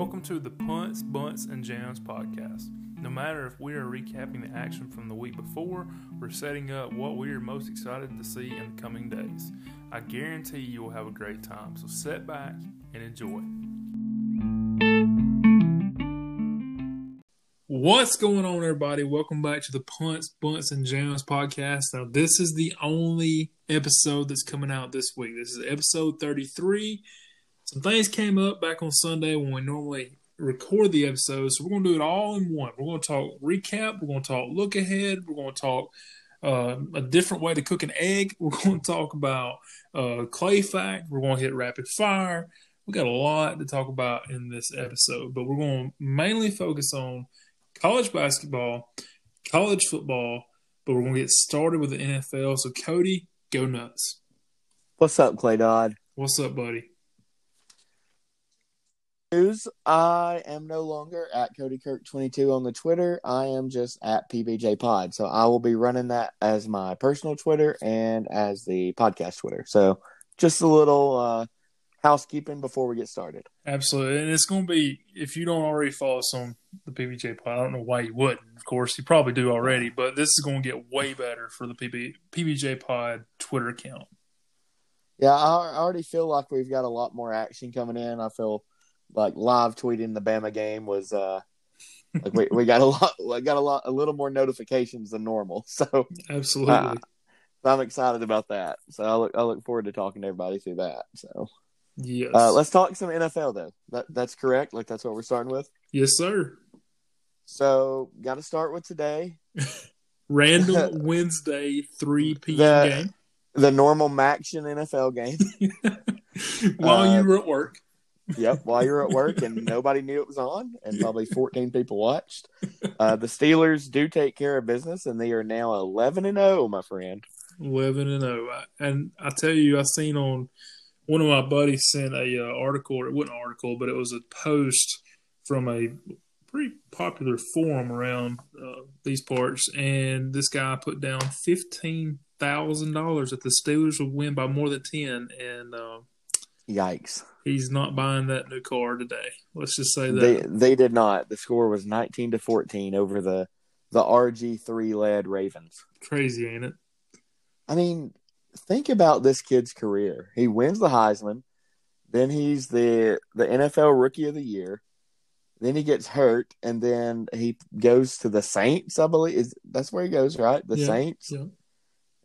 Welcome to the Punts, Bunts, and Jams podcast. No matter if we are recapping the action from the week before, we're setting up what we are most excited to see in the coming days. I guarantee you will have a great time, so sit back and enjoy. What's going on, everybody? Welcome back to the Punts, Bunts, and Jams podcast. Now, this is the only episode that's coming out this week. This is episode 33 some things came up back on Sunday when we normally record the episode. So we're going to do it all in one. We're going to talk recap. We're going to talk look ahead. We're going to talk uh, a different way to cook an egg. We're going to talk about uh, clay fact. We're going to hit rapid fire. We got a lot to talk about in this episode, but we're going to mainly focus on college basketball, college football, but we're going to get started with the NFL. So, Cody, go nuts. What's up, Clay Dodd? What's up, buddy? News. I am no longer at Cody Kirk 22 on the Twitter. I am just at PBJ Pod. So I will be running that as my personal Twitter and as the podcast Twitter. So just a little uh, housekeeping before we get started. Absolutely. And it's going to be, if you don't already follow us on the PBJ Pod, I don't know why you wouldn't. Of course, you probably do already, but this is going to get way better for the PB, PBJ Pod Twitter account. Yeah, I already feel like we've got a lot more action coming in. I feel like live tweeting the Bama game was uh like we, we got a lot we got a lot a little more notifications than normal. So absolutely. Uh, I'm excited about that. So I look I look forward to talking to everybody through that. So yes. Uh, let's talk some NFL though. That that's correct. Like that's what we're starting with. Yes, sir. So got to start with today. Random Wednesday, three p.m. The, game. The normal Maction NFL game. While uh, you were at work yep, while you're at work and nobody knew it was on, and probably 14 people watched. Uh, the Steelers do take care of business, and they are now 11 and 0, my friend. 11 and 0. And I tell you, I seen on one of my buddies sent a uh, article. Or it wasn't an article, but it was a post from a pretty popular forum around uh, these parts, and this guy put down fifteen thousand dollars that the Steelers would win by more than ten, and uh, Yikes! He's not buying that new car today. Let's just say that they they did not. The score was nineteen to fourteen over the the RG three led Ravens. Crazy, ain't it? I mean, think about this kid's career. He wins the Heisman, then he's the the NFL Rookie of the Year. Then he gets hurt, and then he goes to the Saints. I believe is that's where he goes, right? The yeah, Saints. Yeah.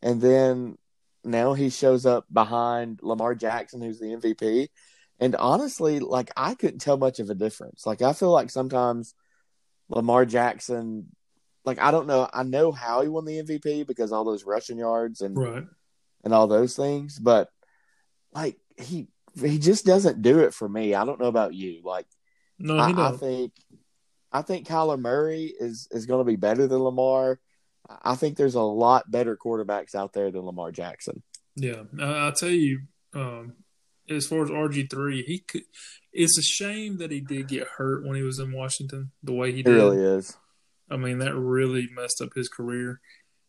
And then now he shows up behind Lamar Jackson, who's the MVP. And honestly, like I couldn't tell much of a difference. Like I feel like sometimes Lamar Jackson, like I don't know, I know how he won the MVP because all those rushing yards and right. and all those things, but like he he just doesn't do it for me. I don't know about you. Like no, I, I think I think Kyler Murray is is going to be better than Lamar. I think there's a lot better quarterbacks out there than Lamar Jackson. Yeah, I'll tell you. Um, as far as RG three, he could. It's a shame that he did get hurt when he was in Washington. The way he did, it really is. I mean, that really messed up his career.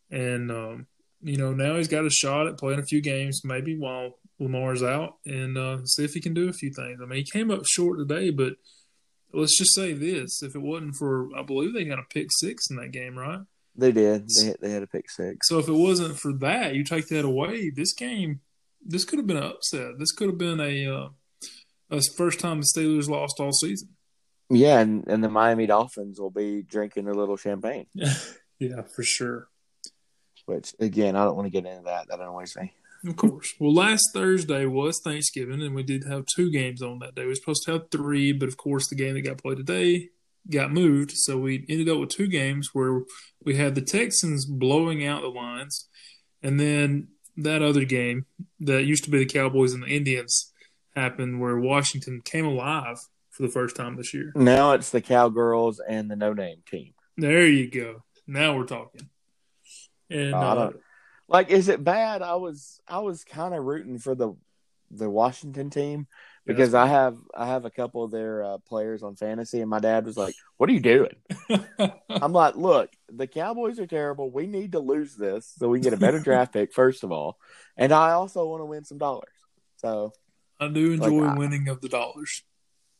And um, you know, now he's got a shot at playing a few games, maybe while Lamar's out, and uh, see if he can do a few things. I mean, he came up short today, but let's just say this: if it wasn't for, I believe they got a pick six in that game, right? They did. They they had a pick six. So if it wasn't for that, you take that away. This game, this could have been an upset. This could have been a uh, a first time the Steelers lost all season. Yeah, and, and the Miami Dolphins will be drinking a little champagne. yeah, for sure. Which again, I don't want to get into that. That annoys me. Of course. Well, last Thursday was Thanksgiving, and we did have two games on that day. We were supposed to have three, but of course, the game that got played today got moved. So we ended up with two games where we had the Texans blowing out the Lions, and then that other game that used to be the Cowboys and the Indians happened where Washington came alive for the first time this year. Now it's the Cowgirls and the No Name team. There you go. Now we're talking. And uh, I don't like. Is it bad? I was I was kind of rooting for the the Washington team because I have I have a couple of their uh, players on fantasy, and my dad was like, "What are you doing?" I'm like, "Look, the Cowboys are terrible. We need to lose this so we can get a better draft pick, first of all, and I also want to win some dollars." So I do enjoy like, winning I, of the dollars.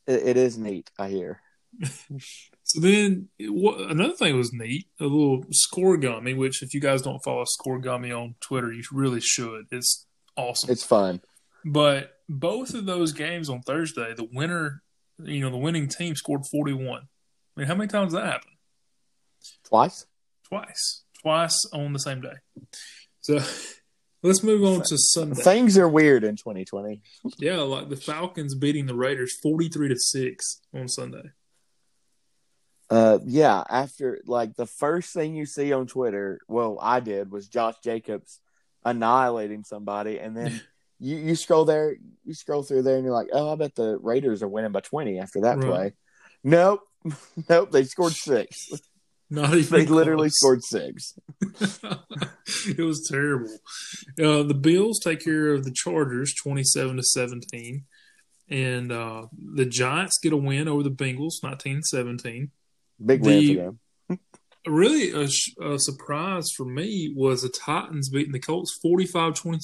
It, it is neat. I hear. So then, what, another thing was neat, a little Scorigami, which if you guys don't follow Scorigami on Twitter, you really should. It's awesome. It's fun. But both of those games on Thursday, the winner, you know, the winning team scored 41. I mean, how many times did that happen? Twice. Twice. Twice on the same day. So let's move on to Sunday. Things are weird in 2020. Yeah, like the Falcons beating the Raiders 43 to 6 on Sunday. Uh, yeah. After like the first thing you see on Twitter, well, I did was Josh Jacobs annihilating somebody, and then you you scroll there, you scroll through there, and you're like, oh, I bet the Raiders are winning by 20 after that Right. play. Nope, nope. They scored six. Not even They literally scored six. it was terrible. Uh, the Bills take care of the Chargers, twenty-seven to seventeen, and uh, the Giants get a win over the Bengals, 19-17. Big win The- for them. Really, a, a surprise for me was the Titans beating the Colts 45-26.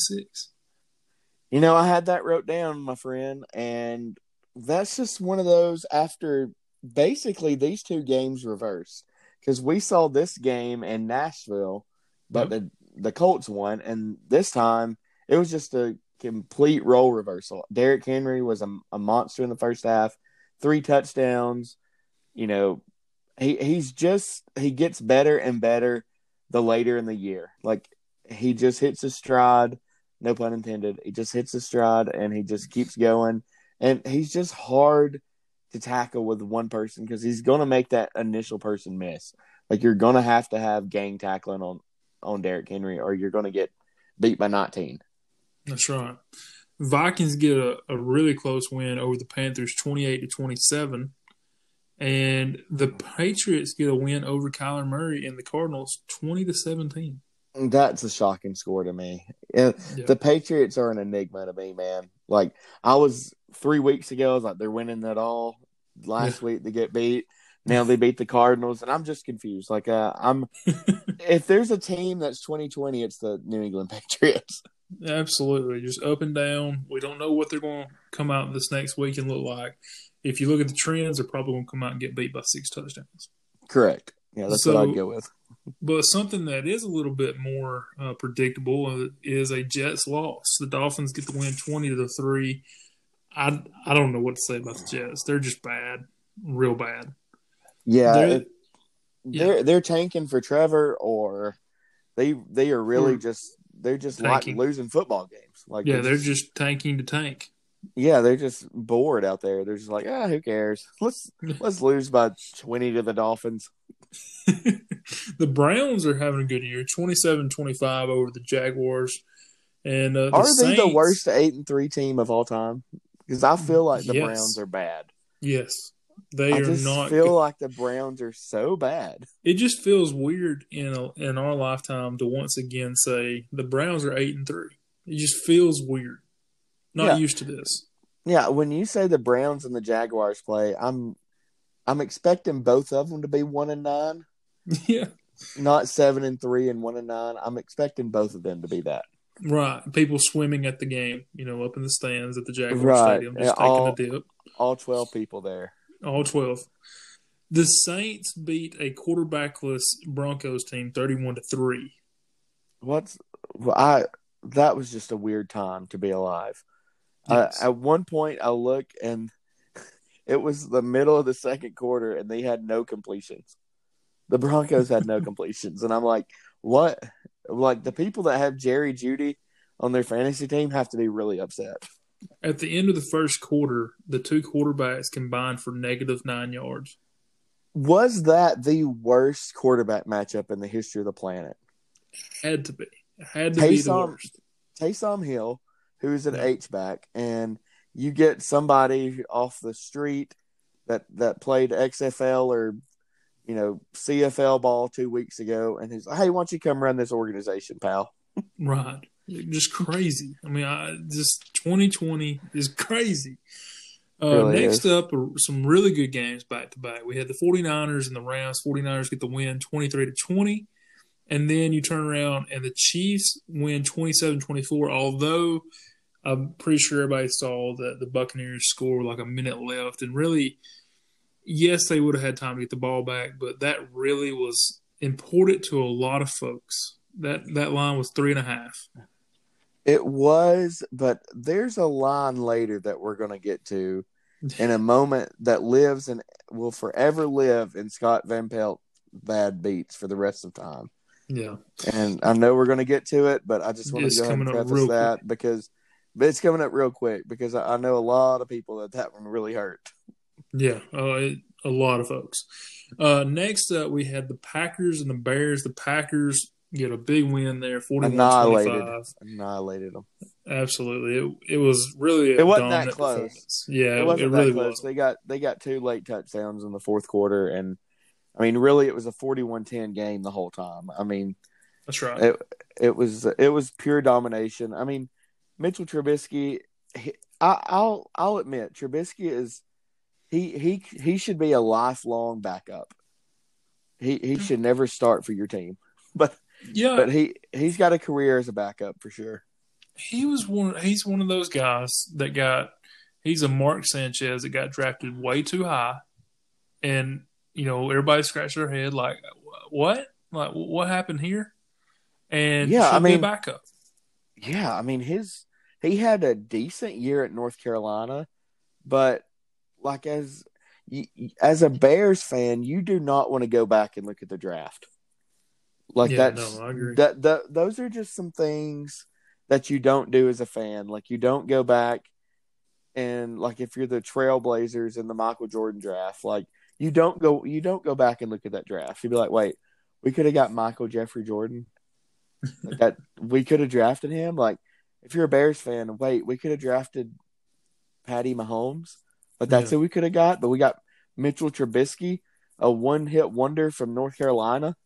You know, I had that wrote down, my friend, and that's just one of those after basically these two games reversed because we saw this game in Nashville, but the the Colts won, and this time it was just a complete role reversal. Derrick Henry was a, a monster in the first half, three touchdowns. You know, he he's just he gets better and better the later in the year. Like he just hits his stride no pun intended. He just hits his stride and he just keeps going. And he's just hard to tackle with one person because he's going to make that initial person miss. Like you're going to have to have gang tackling on on Derrick Henry, or you're going to get beat by 19. That's right. Vikings get a, a really close win over the Panthers, twenty-eight to twenty-seven, and the Patriots get a win over Kyler Murray and the Cardinals, twenty to seventeen. That's a shocking score to me. Yeah. The Patriots are an enigma to me, man. Like I was three weeks ago, I was like, they're winning it all. Last week they get beat. Now they beat the Cardinals, and I'm just confused. Like uh, I'm, if there's a team that's 2020, it's the New England Patriots. Absolutely, just up and down. We don't know what they're going to come out this next week and look like. If you look at the trends, they're probably going to come out and get beat by six touchdowns. Correct. Yeah, that's So- what I'd go with. But something that is a little bit more uh, predictable uh, is a Jets loss. The Dolphins get the win twenty to the three. I I don't know what to say about the Jets. They're just bad, real bad. Yeah, They're- it- they're they're tanking for Trevor, or they they are really Or just they're just tanking. like losing football games. Like Yeah, they're just tanking to tank. yeah, they're just bored out there. They're just like, ah, who cares? Let's let's lose by twenty to the Dolphins. the Browns are having a good year, 27-25 over the Jaguars. And uh, the Are they the worst eight and three team of all time? Because I feel like the Yes. Browns are bad. Yes, they I are just not. feel like the Browns are so bad. it just feels weird in a, in our lifetime to once again say the Browns are eight and three. It just feels weird. Not Yeah. used to this. Yeah, when you say the Browns and the Jaguars play, I'm I'm expecting both of them to be one and nine, yeah, not seven and three and one and nine. I'm expecting both of them to be that. right. People swimming at the game, you know, up in the stands at the Jaguar Right. Stadium, just taking all- a dip. All twelve people there. All twelve. The Saints beat a quarterbackless Broncos team thirty-one to three. What's I? That was just a weird time to be alive. Yes. Uh, at one point, I look and it was the middle of the second quarter, and they had no completions. The Broncos had no completions, and I'm like, what? Like the people that have Jerry Jeudy on their fantasy team have to be really upset. At the end of the first quarter, the two quarterbacks combined for negative nine yards. Was that the worst quarterback matchup in the history of the planet? Had to be. Had to be the Taysom- worst. Taysom Hill, who's an Yeah. H back, and you get somebody off the street that that played XFL or you know CFL ball two weeks ago, and he's like, "Hey, why don't you come run this organization, pal?" Right. Just crazy. I mean, I just 2020 is crazy. Uh, Really next is. up are some really good games back to back. We had the 49ers and the Rams. 49ers get the win 23 to 20. And then you turn around and the Chiefs win 27 24. Although I'm pretty sure everybody saw that the Buccaneers scored like a minute left, and really, yes, they would have had time to get the ball back, but that really was important to a lot of folks. That that line was three and a half. It was, but there's a line later that we're going to get to in a moment that lives and will forever live in Scott Van Pelt bad beats for the rest of time. Yeah. And I know we're going to get to it, but I just want to go ahead and preface that quick. because but it's coming up real quick because I I know a lot of people that that one really hurt. Yeah, uh, it, a lot of folks. Uh, next up, we had the Packers and the Bears. The Packers get a big win there, 41 Annihilated. 25. Annihilated them. Absolutely. It, it was really a It wasn't that close. Yeah, It it, wasn't really that close. was. They got they got two late touchdowns in the fourth quarter and I mean really it was a 41-10 game the whole time. I mean That's right. it it was it was pure domination. I mean, Mitchell Trubisky. He, I, I'll I'll admit Trubisky is he he he should be a lifelong backup. He he hmm. should never start for your team, but yeah, but he he's got a career as a backup for sure. he was one. He's one of those guys that got. He's a Mark Sanchez that got drafted way too high, and you know everybody scratched their head like, "What? Like what happened here?" And Yeah, should I be mean- backup. Yeah, I mean his he had a decent year at North Carolina, but like as as a Bears fan, you do not want to go back and look at the draft. Like Yeah, that's no, that that those are just some things that you don't do as a fan. Like you don't go back and like if you're the Trailblazers in the Michael Jordan draft, like you don't go you don't go back and look at that draft. You'd be like, wait, we could have got Michael Jeffrey Jordan. Like that we could have drafted him. Like if you're a Bears fan, wait, we could have drafted Patty Mahomes, but that's Yeah. who we could have got. But we got Mitchell Trubisky, a one hit wonder from North Carolina.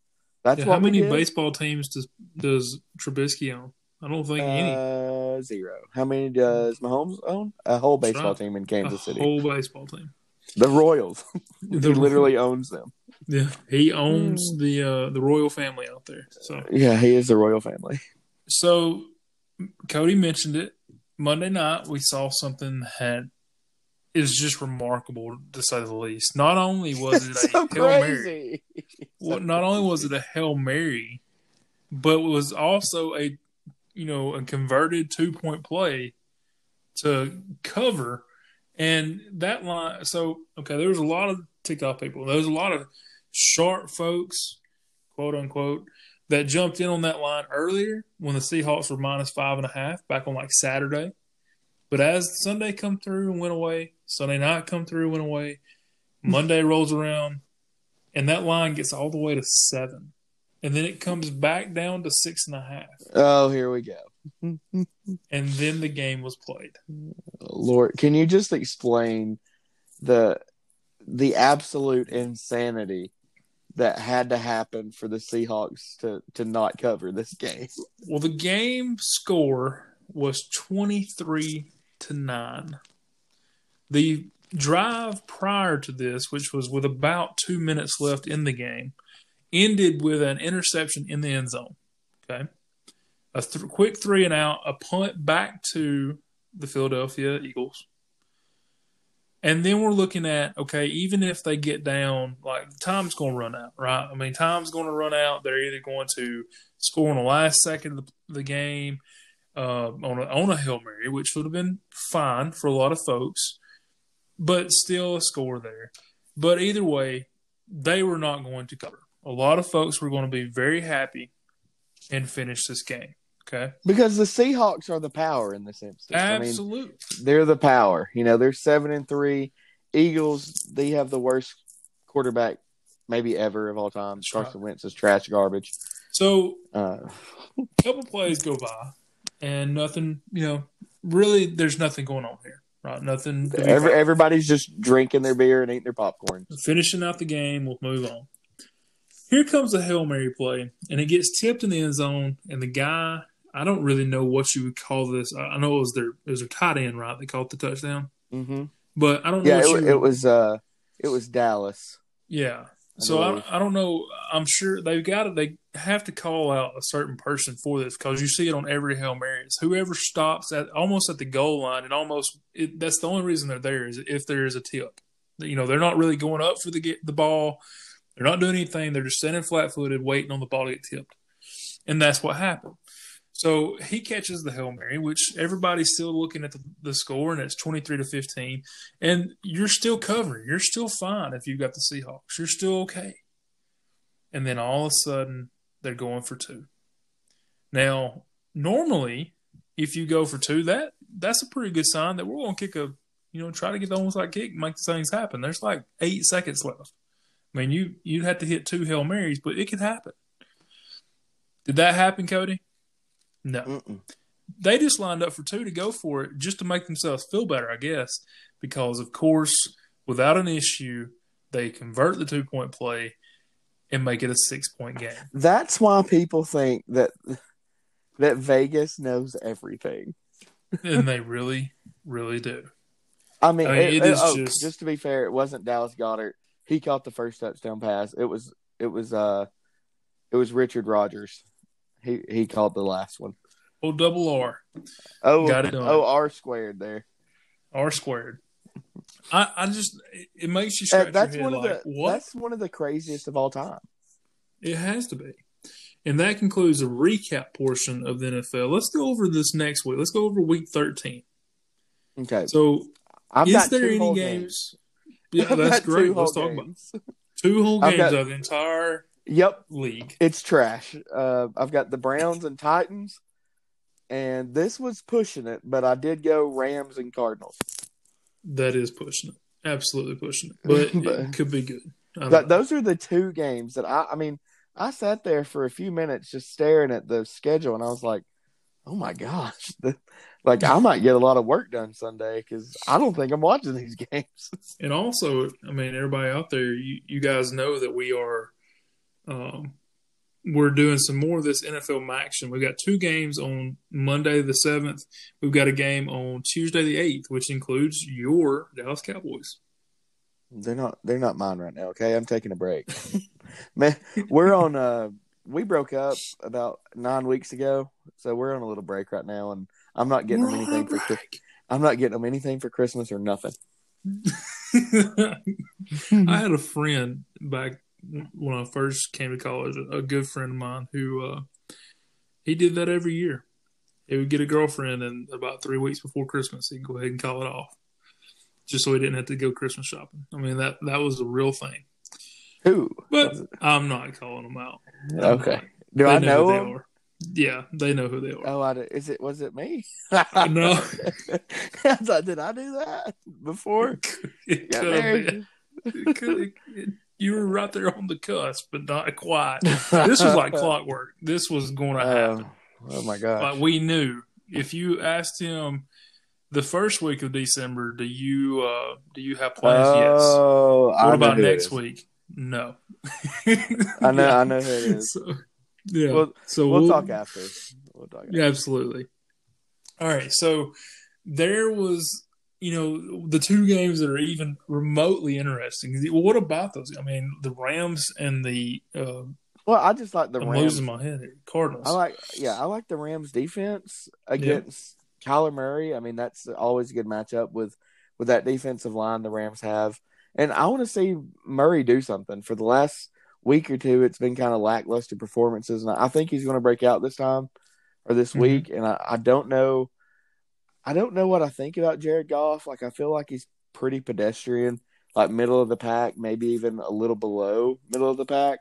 That's Yeah, how many baseball teams does does Trubisky own? I don't think any. Uh, zero. How many does Mahomes own? A whole baseball team in A Kansas City. whole baseball team. The Royals. he The- literally owns them. Yeah, he owns the uh, the royal family out there. So Yeah, he is the royal family. So, Cody mentioned it. Monday night, we saw something that is just remarkable, to say the least. Not only was it a so Hail Mary, well, not only was it a Hail Mary, but it was also a, you know, a converted two point play to cover. And that line, so, okay, there was a lot of TikTok people. There was a lot of sharp folks, quote unquote, that jumped in on that line earlier when the Seahawks were minus five and a half back on like Saturday. But as Sunday come through and went away, Sunday night come through went away, Monday rolls around, and that line gets all the way to seven. And then it comes back down to six and a half. Oh, here we go. And then the game was played. Lord, can you just explain the the absolute insanity that had to happen for the Seahawks to to not cover this game? Well, the game score was 23 to 9. The drive prior to this, which was with about two minutes left in the game, ended with an interception in the end zone. Okay. A th- quick three and out, a punt back to the Philadelphia Eagles. And then we're looking at okay, even if they get down, like time's going to run out, right? I mean, time's going to run out. They're either going to score on the last second of the, the game uh, on a, on a hail mary, which would have been fine for a lot of folks, but still a score there. But either way, they were not going to cover. A lot of folks were going to be very happy and finish this game. Okay, Because the Seahawks are the power in this instance. I mean, absolutely. they're the power. You know, they're seven and three. Eagles, they have the worst quarterback maybe ever of all time. That's Carson Wentz is trash garbage. so Uh, a couple plays go by, and nothing. You know, really, there's nothing going on here. Right, nothing. every, everybody's just drinking their beer and eating their popcorn. finishing out the game. We'll move on. Here comes the Hail Mary play, and it gets tipped in the end zone, and the guy, I don't really know what you would call this. I I know it was their it was their tight end, right? They called the touchdown. hmm But I don't know Yeah, it, it was uh, it was Dallas. Yeah. So. I, I don't know. I'm sure they've got to. They have to call out a certain person for this because you see it on every hail mary. It's whoever stops at almost at the goal line and almost it, that's the only reason they're there is if there is a tip. You know, they're not really going up for the get the ball. They're not doing anything. They're just standing flat footed, waiting on the ball to get tipped, and that's what happened. So he catches the hail mary, which everybody's still looking at the, the score, and it's twenty three to fifteen, and you're still covering. You're still fine if you've got the Seahawks. You're still okay. And then all of a sudden, they're going for two. Now, normally, if you go for two, that that's a pretty good sign that we're going to kick a, you know, try to get the onside kick, make things happen. There's like eight seconds left. I mean, you you'd have to hit two hail marys, but it could happen. Did that happen, Cody? No. Mm-mm. They just lined up for two to go for it just to make themselves feel better, I guess, because of course, without an issue, they convert the two point play and make it a six point game. That's why people think that that Vegas knows everything. and they really, really do. I mean, I mean, it- it it- is oh, just- just to be fair, it wasn't Dallas Goedert. He caught the first touchdown pass. It was it was uh it was Richard Rogers. He he called the last one. Oh, double R, Oh, Got it oh, R squared there. R squared. I, I just, it- makes you Uh, that's your head one of like, the what? that's one of the craziest of all time. It has to be. And that concludes the recap portion of the NFL. Let's go over this next week. Let's go over week 13. Okay, So, I've is got there two any whole games? Yeah, that's great. Let's whole talk about two whole games got- of the entire Yep, league. it's trash. Uh, I've got the Browns and Titans, and this was pushing it, but I did go Rams and Cardinals. That is pushing it. Absolutely pushing it. But it could be good. I don't But know. those are the two games that I. I mean, I sat there for a few minutes just staring at the schedule, and I was like, "Oh my gosh!" Like I might get a lot of work done Sunday because I don't think I'm watching these games. And also, I mean, everybody out there, you, you guys know that we are, um, we're doing some more of this NFL action. We've got two games on Monday the seventh. We've got a game on Tuesday the eighth, which includes your Dallas Cowboys. They're not. They're not mine right now. Okay, I'm taking a break. Man, we're on. Uh, we broke up about nine weeks ago, so we're on a little break right now, and I'm not getting We're them anything for. Break. I'm not getting them anything for Christmas or nothing. I had a friend back when I first came to college, a good friend of mine who uh, he did that every year. He would get a girlfriend, and about three weeks before Christmas, he'd go ahead and call it off, just so he didn't have to go Christmas shopping. I mean that that was a real thing. Who? But I'm not calling them out. Okay. not. Do They I who know they them? are. Yeah, they know who they are. Oh, I do. is it? Was it me? No. I thought, did I do that before? It could have married? been. It could- it- you were right there on the cusp, but not quite. This was like clockwork. This was going to happen. Oh, oh my god! Like we knew. If you asked him the first week of December, do you uh do you have plans? yes. oh, I What know about next week? No. I know. I know who it is. So, yeah. We'll- so We'll talk after. We'll talk. After. Yeah, absolutely. All right, so there was, you know, the two games that are even remotely interesting. Well, what about those? I mean, the Rams and the uh, Well, I just like the I'm Rams. losing my head here. Cardinals. I like. Yeah, I like the Rams defense against Kyler Murray. I mean, that's always a good matchup with with that defensive line the Rams have. And I want to see Murray do something. For the last week or two, it's been kind of lackluster performances, and I think he's going to break out this time or this Mhm. week. And I, I don't know, I don't know what I think about Jared Goff. Like I feel like he's pretty pedestrian, like middle of the pack, maybe even a little below middle of the pack.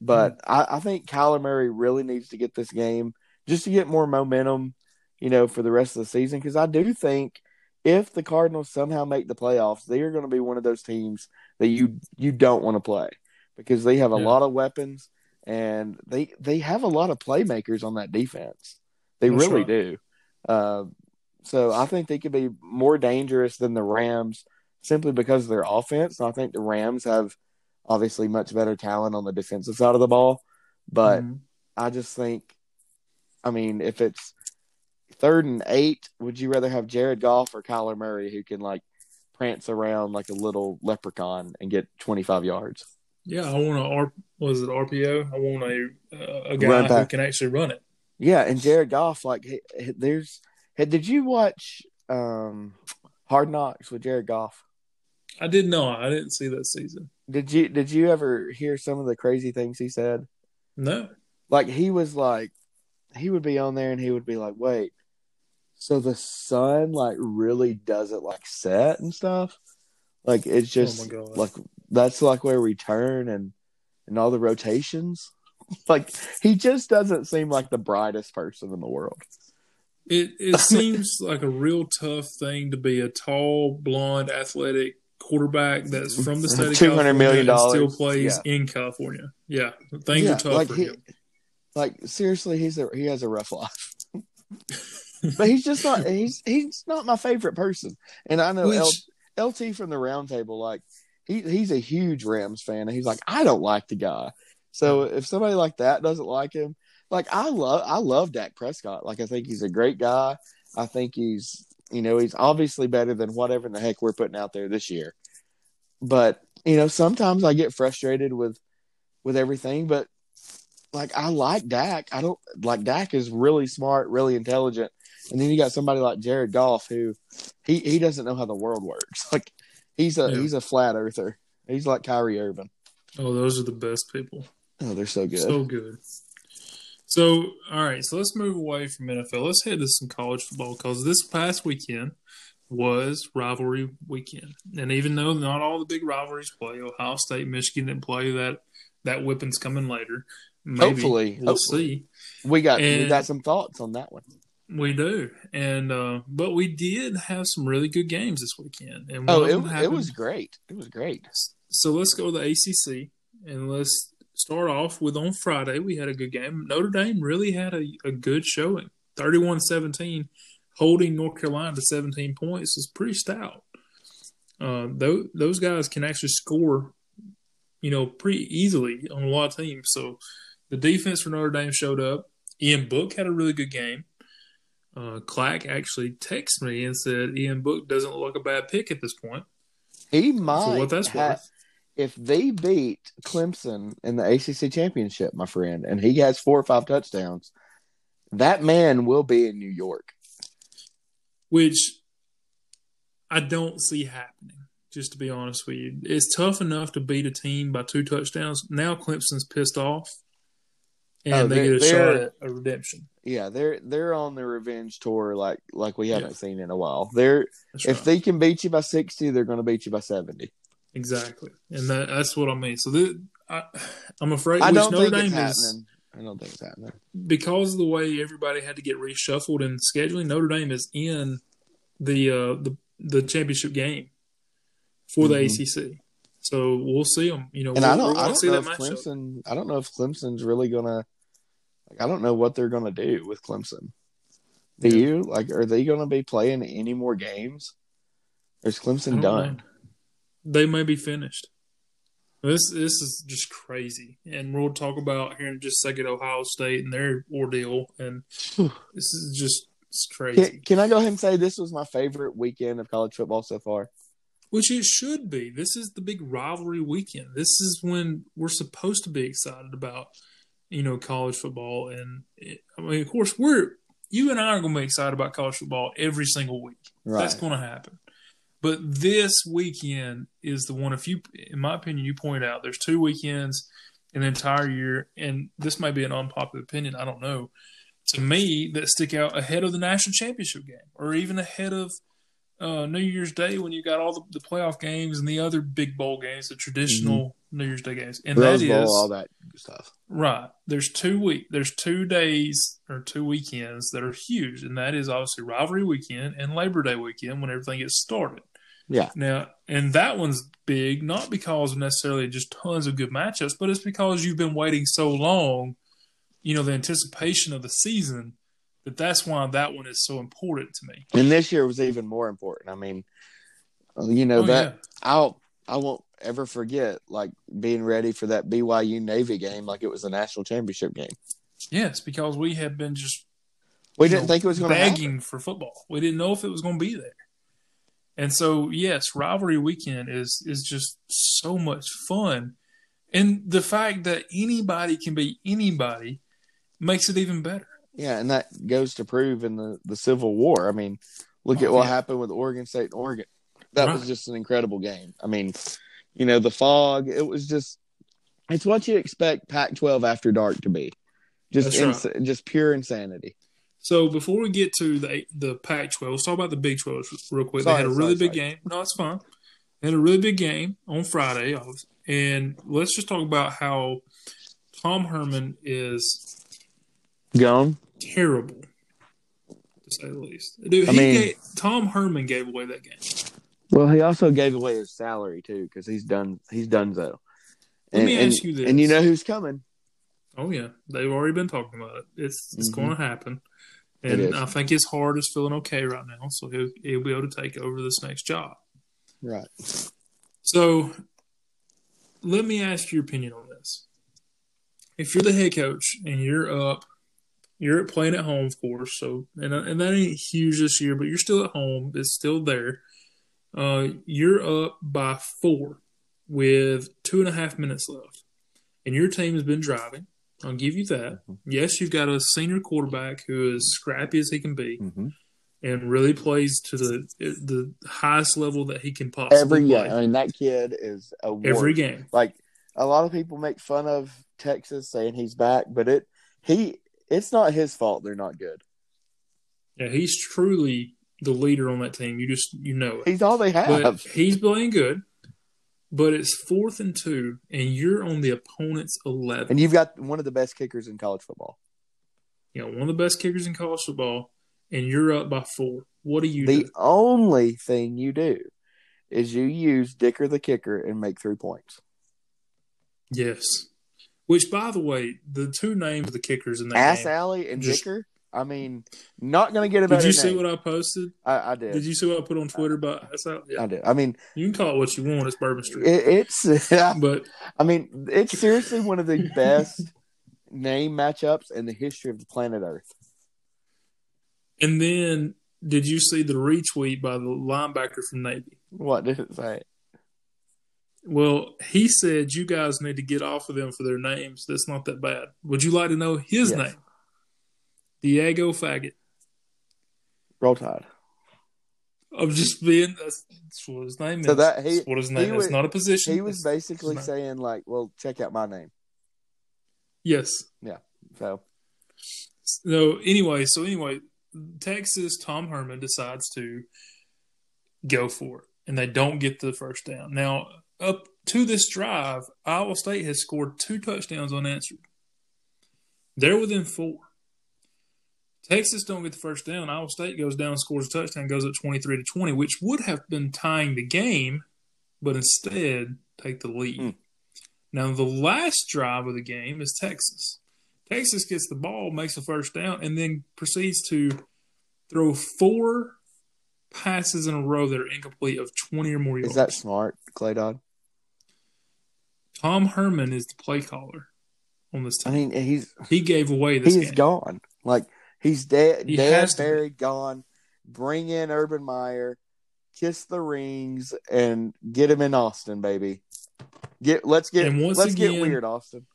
But I, I think Kyler Murray really needs to get this game just to get more momentum, you know, for the rest of the season. Because I do think if the Cardinals somehow make the playoffs, they are going to be one of those teams that you you don't want to play because they have a Yeah. lot of weapons and they they have a lot of playmakers on that defense. They That's really right. do. Uh, so I think they could be more dangerous than the Rams simply because of their offense. And I think the Rams have obviously much better talent on the defensive side of the ball. But Mhm. I just think, I mean, if it's third and eight, would you rather have Jared Goff or Kyler Murray who can like prance around like a little leprechaun and get 25 yards? Yeah, I want a R. Was it RPO? I want a uh, a guy who can actually run it. Yeah, and Jared Goff, like, there's. Did you watch um, Hard Knocks with Jared Goff? I did not. Know. I didn't see that season. Did you? Did you ever hear some of the crazy things he said? No. Like he was like, he would be on there and he would be like, "Wait, so the sun like really doesn't like set and stuff? Like it's oh just oh like that's like where we turn and and all the rotations." like he just doesn't seem like the brightest person in the world. It it seems like a real tough thing to be a tall, blonde, athletic quarterback that's from the mm-hmm. state of two hundred million dollars still plays yeah. in California. Yeah, things yeah, are tough like for he, him. Like seriously, he's a he has a rough life. but he's just not he's he's not my favorite person. And I know Which, L, LT from the roundtable, like he he's a huge Rams fan, and he's like, I don't like the guy. So if somebody like that doesn't like him, like I love I love Dak Prescott. Like I think he's a great guy. I think he's you know, he's obviously better than whatever in the heck we're putting out there this year. But, you know, sometimes I get frustrated with with everything, but like I like Dak. I don't like Dak is really smart, really intelligent. And then you got somebody like Jared Goff who he, he doesn't know how the world works. Like he's a yeah. he's a flat earther. He's like Kyrie Irving. Oh, those are the best people. Oh, they're so good. So good. So, all right, so let's move away from NFL. Let's head to some college football because this past weekend was rivalry weekend, and even though not all the big rivalries play, Ohio State, Michigan didn't play. That that whipping's coming later. Maybe. Hopefully, we'll hopefully. see. We got and we got some thoughts on that one. We do, and uh, but we did have some really good games this weekend. And oh, it, it was great. It was great. So let's go to the ACC and let's start off with on Friday, we had a good game. Notre Dame really had a, a good showing 31 17, holding North Carolina to 17 points is pretty stout. Uh, those, those guys can actually score, you know, pretty easily on a lot of teams. So the defense for Notre Dame showed up. Ian Book had a really good game. Uh, Clack actually texted me and said Ian Book doesn't look like a bad pick at this point. He might for what that's have, worth if they beat Clemson in the ACC championship, my friend, and he has four or five touchdowns, that man will be in New York. Which I don't see happening, just to be honest with you. It's tough enough to beat a team by two touchdowns. Now Clemson's pissed off and oh, they get a shot at a redemption. Yeah, they're they're on the revenge tour like like we haven't yeah. seen in a while. They're That's if right. they can beat you by sixty, they're going to beat you by seventy. Exactly, and that, that's what I mean. So this, I, am afraid I don't Notre think Dame it's is, happening. I don't think it's happening because of the way everybody had to get reshuffled in scheduling. Notre Dame is in the uh, the the championship game for the mm-hmm. ACC. So we'll see them. You know, and we'll, I don't, I don't know if Clemson. I don't know if Clemson's really gonna. Like, I don't know what they're gonna do with Clemson. Do yeah. you like? Are they gonna be playing any more games? Or is Clemson done? Know they may be finished. This this is just crazy, and we'll talk about here in just a second Ohio State and their ordeal, and this is just it's crazy. Can, can I go ahead and say this was my favorite weekend of college football so far? Which it should be. This is the big rivalry weekend. This is when we're supposed to be excited about, you know, college football, and it, I mean, of course, we're you and I are going to be excited about college football every single week. Right. That's going to happen. But this weekend is the one. If you, in my opinion, you point out there's two weekends in the entire year, and this may be an unpopular opinion. I don't know. To me, that stick out ahead of the national championship game, or even ahead of uh, New Year's Day when you got all the, the, playoff games and the other big bowl games, the traditional mm-hmm. New Year's Day games, and Rose that Bowl, is all that stuff. Right. There's two week. There's two days or two weekends that are huge, and that is obviously rivalry weekend and Labor Day weekend when everything gets started. Yeah. Now, and that one's big, not because necessarily just tons of good matchups, but it's because you've been waiting so long, you know, the anticipation of the season, that that's why that one is so important to me. And this year was even more important. I mean, you know, oh, that yeah. I'll, I won't ever forget like being ready for that BYU Navy game like it was a national championship game. Yes, because we had been just we didn't know, think it was going to begging for football. We didn't know if it was going to be there. And so, yes, rivalry weekend is is just so much fun. And the fact that anybody can be anybody makes it even better. Yeah, and that goes to prove in the, the Civil War. I mean, look Oh, at what yeah. happened with Oregon State and Oregon. That was just an incredible game. I mean, you know, the fog, it was just it's what you expect Pac 12 after dark to be. Just ins- just pure insanity. So before we get to the the Pac-12, let's talk about the Big 12 real quick. Sorry, they had a sorry, really big sorry. game. No, it's fine. They had a really big game on Friday, and let's just talk about how Tom Herman is Gone. terrible, to say the least. Dude, I mean- gave, Tom Herman gave away that game. Well, he also gave away his salary too because he's done. He's done so. Let And, me and- ask you this. And you know who's coming? Oh yeah, they've already been talking about it. It's it's Mhm. going to happen, It and. I think his heart is feeling okay right now, so he'll he'll be able to take over this next job. Right. So, let me ask your opinion on this. If you're the head coach and you're up, you're playing at home, of course. So, and and that ain't huge this year, but you're still at home. It's still there. Uh, you're up by four with two and a half minutes left, and your team has been driving. I'll give you that. Yes, you've got a senior quarterback who is scrappy as he can be Mm-hmm. and really plays to the the highest level that he can possibly Every play. game. I mean, that kid is a Every game. Like a lot of people make fun of Texas saying he's back, but it he it's not his fault they're not good. Yeah, he's truly the leader on that team. You just you know it. He's all they But have. he's playing good. But it's fourth and two, and you're on the opponent's eleven. And you've got one of the best kickers in college football. You know, one of the best kickers in college football, and you're up by four. What do you The do? only thing you do is you use Dicker the kicker and make three points. Yes. Which, by the way, the two names of the kickers in that Ass. Alley and Just- Dicker. I mean, not going to get a Did you see name. what I posted? I, I did. Did you see what I put on Twitter how, yeah. I did. I mean, You can call it what you want. It's Bourbon Street. it, it's. but I mean, it's seriously one of the best name matchups in the history of the planet Earth. and then did you see the retweet by the linebacker from Navy? What did it say? Well, he said you guys need to get off of them for their names. That's not that bad. Would you like to know his Yes. name? Diego Fagot. Roll Tide. Of just being that's, that's what his name So is. that- he- that's what his name was- is. Not a position. He was It's- basically it's saying like, "Well, check out my name." yes. Yeah. So No. Anyway, so anyway, Texas Tom Herman decides to go for it, and they don't get the first down. Now, up to this drive, Iowa State has scored two touchdowns unanswered. They're within four. Texas don't get the first down. Iowa State goes down, scores a touchdown, goes up twenty three to twenty, which would have been tying the game, but instead take the lead. Hmm. Now the last drive of the game is Texas. Texas gets the ball, makes the first down, and then proceeds to throw four passes in a row that are incomplete of 20 or more yards. is that smart, Clay Dodd? Tom Herman is the play caller on this I team. mean, he's he gave away this he's game. gone. Like he's dead, He dead, to buried, gone. Bring in Urban Meyer, kiss the rings, and get him in Austin, baby. Get let's get let's get again- weird, Austin.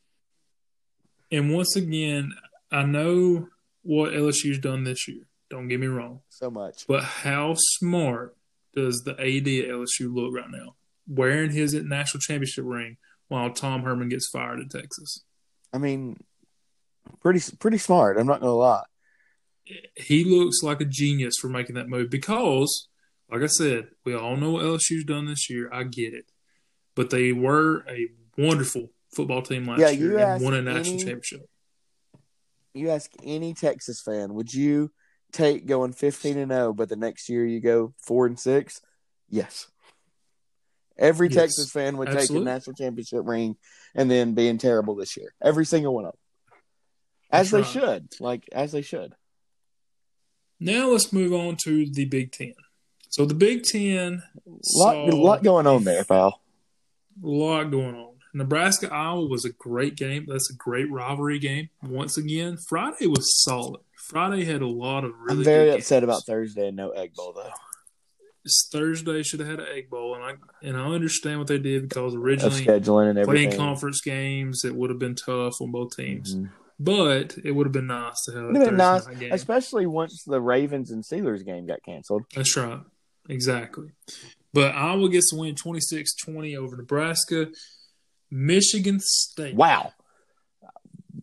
And once again, I know what LSU's done this year. Don't get me wrong. So much. But how smart does the AD at LSU look right now? Wearing his national championship ring while Tom Herman gets fired at Texas. I mean, pretty pretty smart. I'm not gonna lie. He looks like a genius for making that move because, like I said, we all know what LSU's done this year. I get it, but they were a wonderful football team last Yeah, year and won a national any- championship. You ask any Texas fan, would you take going 15 and 0, but the next year you go four and six? Yes. Every Yes, Texas fan would take absolutely. a national championship ring and then being terrible this year. Every single one of them. As That's they right. should. Like as they should. Now let's move on to the Big Ten. So the Big Ten Lot, lot going on there, pal. a lot going on. Nebraska Iowa was a great game. That's a great rivalry game. Once again, Friday was solid. Friday had a lot of really. I'm very upset games. about Thursday and no egg bowl though. It's Thursday should have had an egg bowl, and I and I understand what they did because Of originally scheduling and playing everything. conference games, it would have been tough on both teams. Mhm. But it would have been nice to have a It'd been nice, especially once the Ravens and Steelers game got canceled. That's right. Exactly. But Iowa gets to win 26 20 over Nebraska. Michigan State. Wow,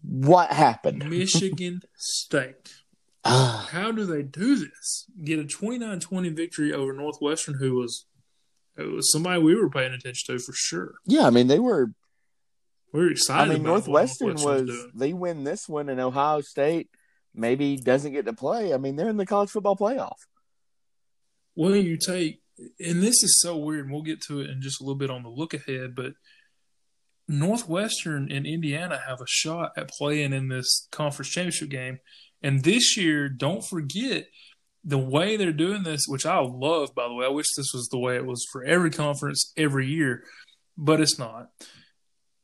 what happened? Michigan State. Ah, How do they do this? Get a 29 20 victory over Northwestern, who was, it was somebody we were paying attention to for sure. yeah, I mean they were. We were I mean about Northwestern Northwestern was. doing. They win this one, and Ohio State maybe doesn't get to play. I mean they're in the college football playoff. Well, you take, and this is so weird. and We'll get to it in just a little bit on the look ahead, but Northwestern and Indiana have a shot at playing in this conference championship game. And this year, don't forget the way they're doing this, which I love, by the way. I wish this was the way it was for every conference every year, but it's not.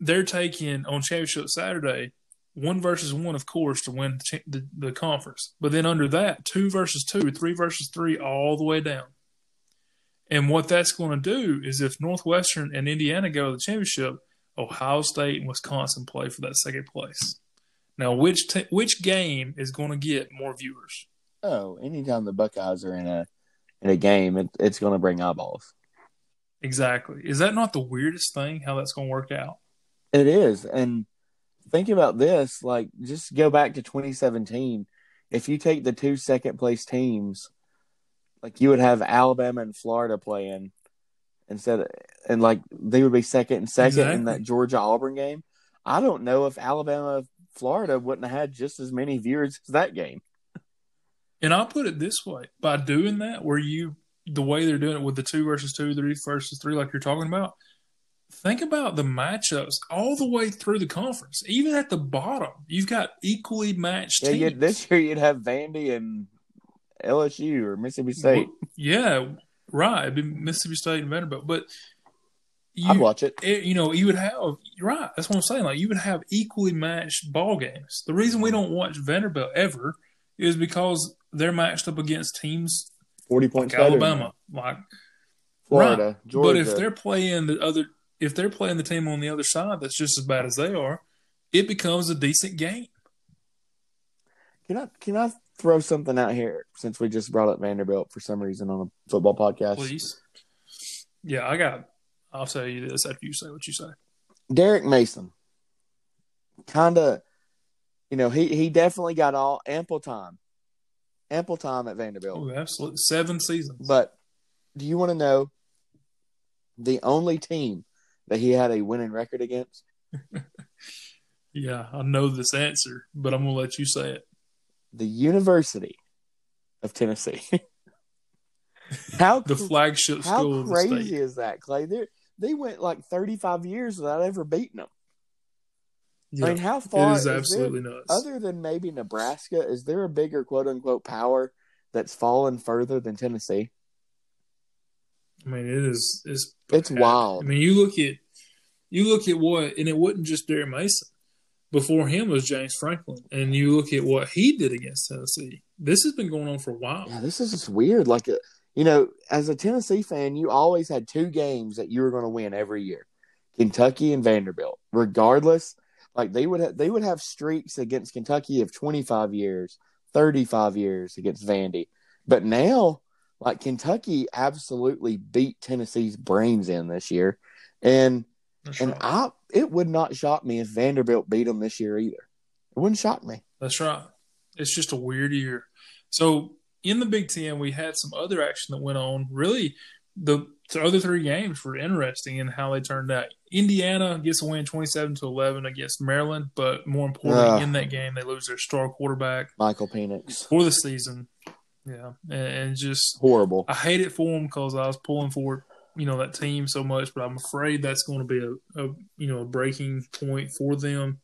They're taking on championship Saturday one versus one, of course, to win the, the, the conference. But then under that, two versus two, three versus three, all the way down. And what that's going to do is if Northwestern and Indiana go to the championship, Ohio State and Wisconsin play for that second place. Now, which t- which game is going to get more viewers? Oh, anytime the Buckeyes are in a in a game, it, it's going to bring eyeballs. Exactly. Is that not the weirdest thing? How that's going to work out? It is, and think about this. Like, just go back to 2017. If you take the two second place teams, like you would have Alabama and Florida playing instead, of, and like they would be second and second in that Georgia Auburn game. I don't know if Alabama Florida wouldn't have had just as many viewers as that game. And I'll put it this way: by doing that, where you the way they're doing it with the two versus two, three versus three, like you're talking about, think about the matchups all the way through the conference. Even at the bottom, you've got equally matched Yeah, teams. you'd, this year you'd have Vandy and LSU or Mississippi State. Yeah, right. It'd be Mississippi State and Vanderbilt, but you, I'd watch it. it- you know, you would have right. That's what I'm saying. Like you would have equally matched ball games. The reason we don't watch Vanderbilt ever is because they're matched up against teams Forty points like Alabama, like Florida, right. Georgia. But if they're playing the other, if they're playing the team on the other side that's just as bad as they are, it becomes a decent game. Can I can I throw something out here since we just brought up Vanderbilt for some reason on a football podcast? Please. Yeah, I got. I'll tell you this after you say what you say. Derek Mason, kind of, you know, he he definitely got all ample time, ample time at Vanderbilt. Oh, absolutely. Seven seasons. But do you want to know the only team that he had a winning record against? yeah, I know this answer, but I'm gonna let you say it. The University of Tennessee. how The flagship how school of the crazy is that, Clay? They they went like thirty five years without ever beating them. Yeah, I mean, how far it is there- absolutely nuts. other than maybe Nebraska, is there a bigger quote unquote power that's fallen further than Tennessee? I mean, it is. It's It's wild. I mean, you look at you look at what, and it wasn't just Derek Mason. Before him was James Franklin, and you look at what he did against Tennessee. This has been going on for a while. Yeah, this is just weird. Like, uh, you know, as a Tennessee fan, you always had two games that you were going to win every year: Kentucky and Vanderbilt. Regardless, like they would have, they would have streaks against Kentucky of twenty five years, thirty five years against Vandy. But now, like Kentucky, absolutely beat Tennessee's brains in this year, and That's and right. I it would not shock me if Vanderbilt beat them this year either. It wouldn't shock me. That's right. It's just a weird year. So in the Big Ten, we had some other action that went on. Really, the, the other three games were interesting in how they turned out. Indiana gets a win, twenty-seven to eleven against Maryland, but more importantly, Ugh. in that game, they lose their star quarterback Michael Penix, for the season. Yeah, and, and just horrible. I hate it for them because I was pulling for you know that team so much, but I'm afraid that's going to be a, a you know a breaking point for them.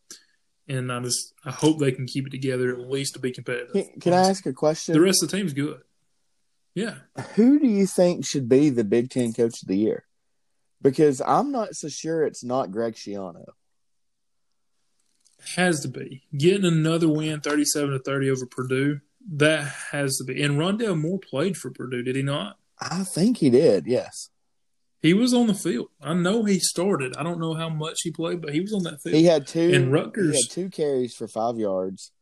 And I just I hope they can keep it together at least to be competitive. Can, can I ask a question? The rest of the team's good. Yeah, Who do you think should be the Big Ten Coach of the Year? Because I'm not so sure it's not Greg Schiano. has to be getting another win, thirty-seven to thirty over Purdue. That has to be. And Rondale Moore played for Purdue, did he not? I think he did. Yes, He was on the field. I know he started. I don't know how much he played, but he was on that field. he had two. And Rutgers- he had two carries for five yards,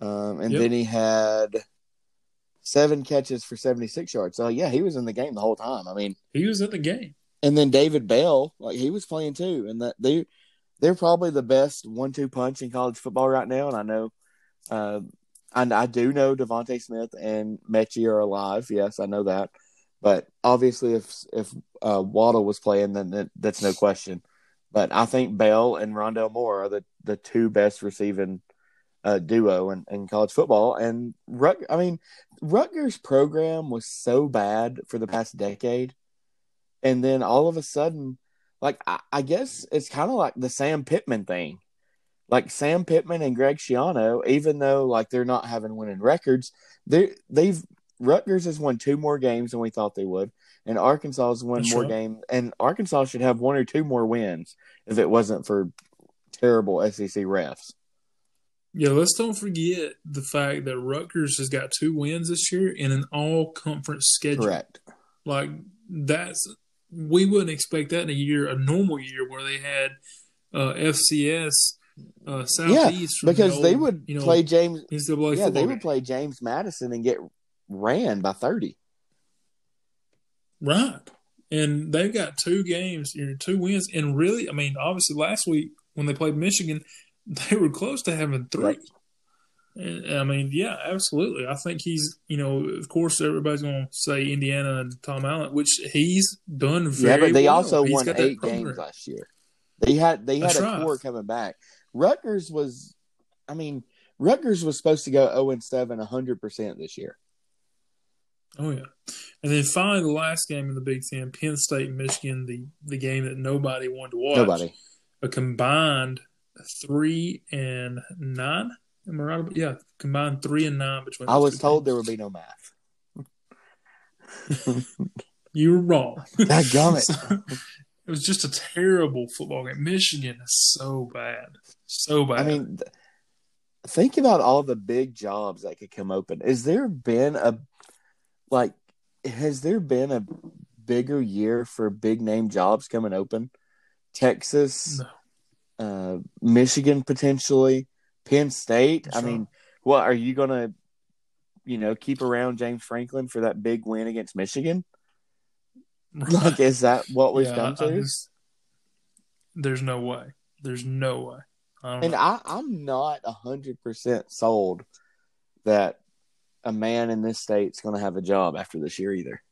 um, and Yep. then he had seven catches for seventy six yards. So yeah, he was in the game the whole time. I mean, He was in the game. and then David Bell, like he was playing too, and that they they're probably the best one two punch in college football right now. And I know, uh, and I do know DeVonta Smith and Metchie are alive. Yes, I know that. But obviously, if if uh, Waddle was playing, then that, that's no question. But I think Bell and Rondale Moore are the, the two best receiving uh, duo in, in college football. And Rut, I mean, Rutgers' program was so bad for the past decade, and then all of a sudden, like I, I guess it's kind of like the Sam Pittman thing. Like Sam Pittman and Greg Schiano, even though like they're not having winning records, they they've Rutgers has won two more games than we thought they would, and Arkansas has won That's more games. And Arkansas should have one or two more wins if it wasn't for terrible SEC refs. Yeah, let's don't forget the fact that Rutgers has got two wins this year in an all conference schedule. Correct. Like that's we wouldn't expect that in a year, a normal year where they had uh, FCS uh, Southeast. from the Because they would you know, play James. Yeah, football they would play James Madison and get ran by thirty. Right. And they've got two games, you know, two wins. And really, I mean, obviously last week when they played Michigan, they were close to having three. Right. And, I mean, yeah, absolutely. I think he's, you know, of course, everybody's going to say Indiana and Tom Allen, which he's done very Yeah, but they well. also He's won eight games last year. They had they had That's a right. core coming back. Rutgers was, I mean, Rutgers was supposed to go zero and seven hundred percent this year. Oh yeah, and then finally the last game in the Big Ten, Penn State, Michigan, the the game that nobody wanted to watch. Nobody. a combined three and nine. Am I right? about- Yeah, combined three and nine between. I was told teams. there would be no math. you were wrong. Dadgummit. it was just a terrible football game. Michigan is so bad, so bad. I mean, th- think about all the big jobs that could come open. Is there been a like? Has there been a bigger year for big name jobs coming open? Texas, no. uh, Michigan potentially, Penn State. I mean, what are you gonna, you know, keep around James Franklin for that big win against Michigan? Like, is that what we've Yeah, come to? just- there's no way. There's no way. I don't And know. I, I'm not a hundred percent sold that a man in this state's going to have a job after this year either.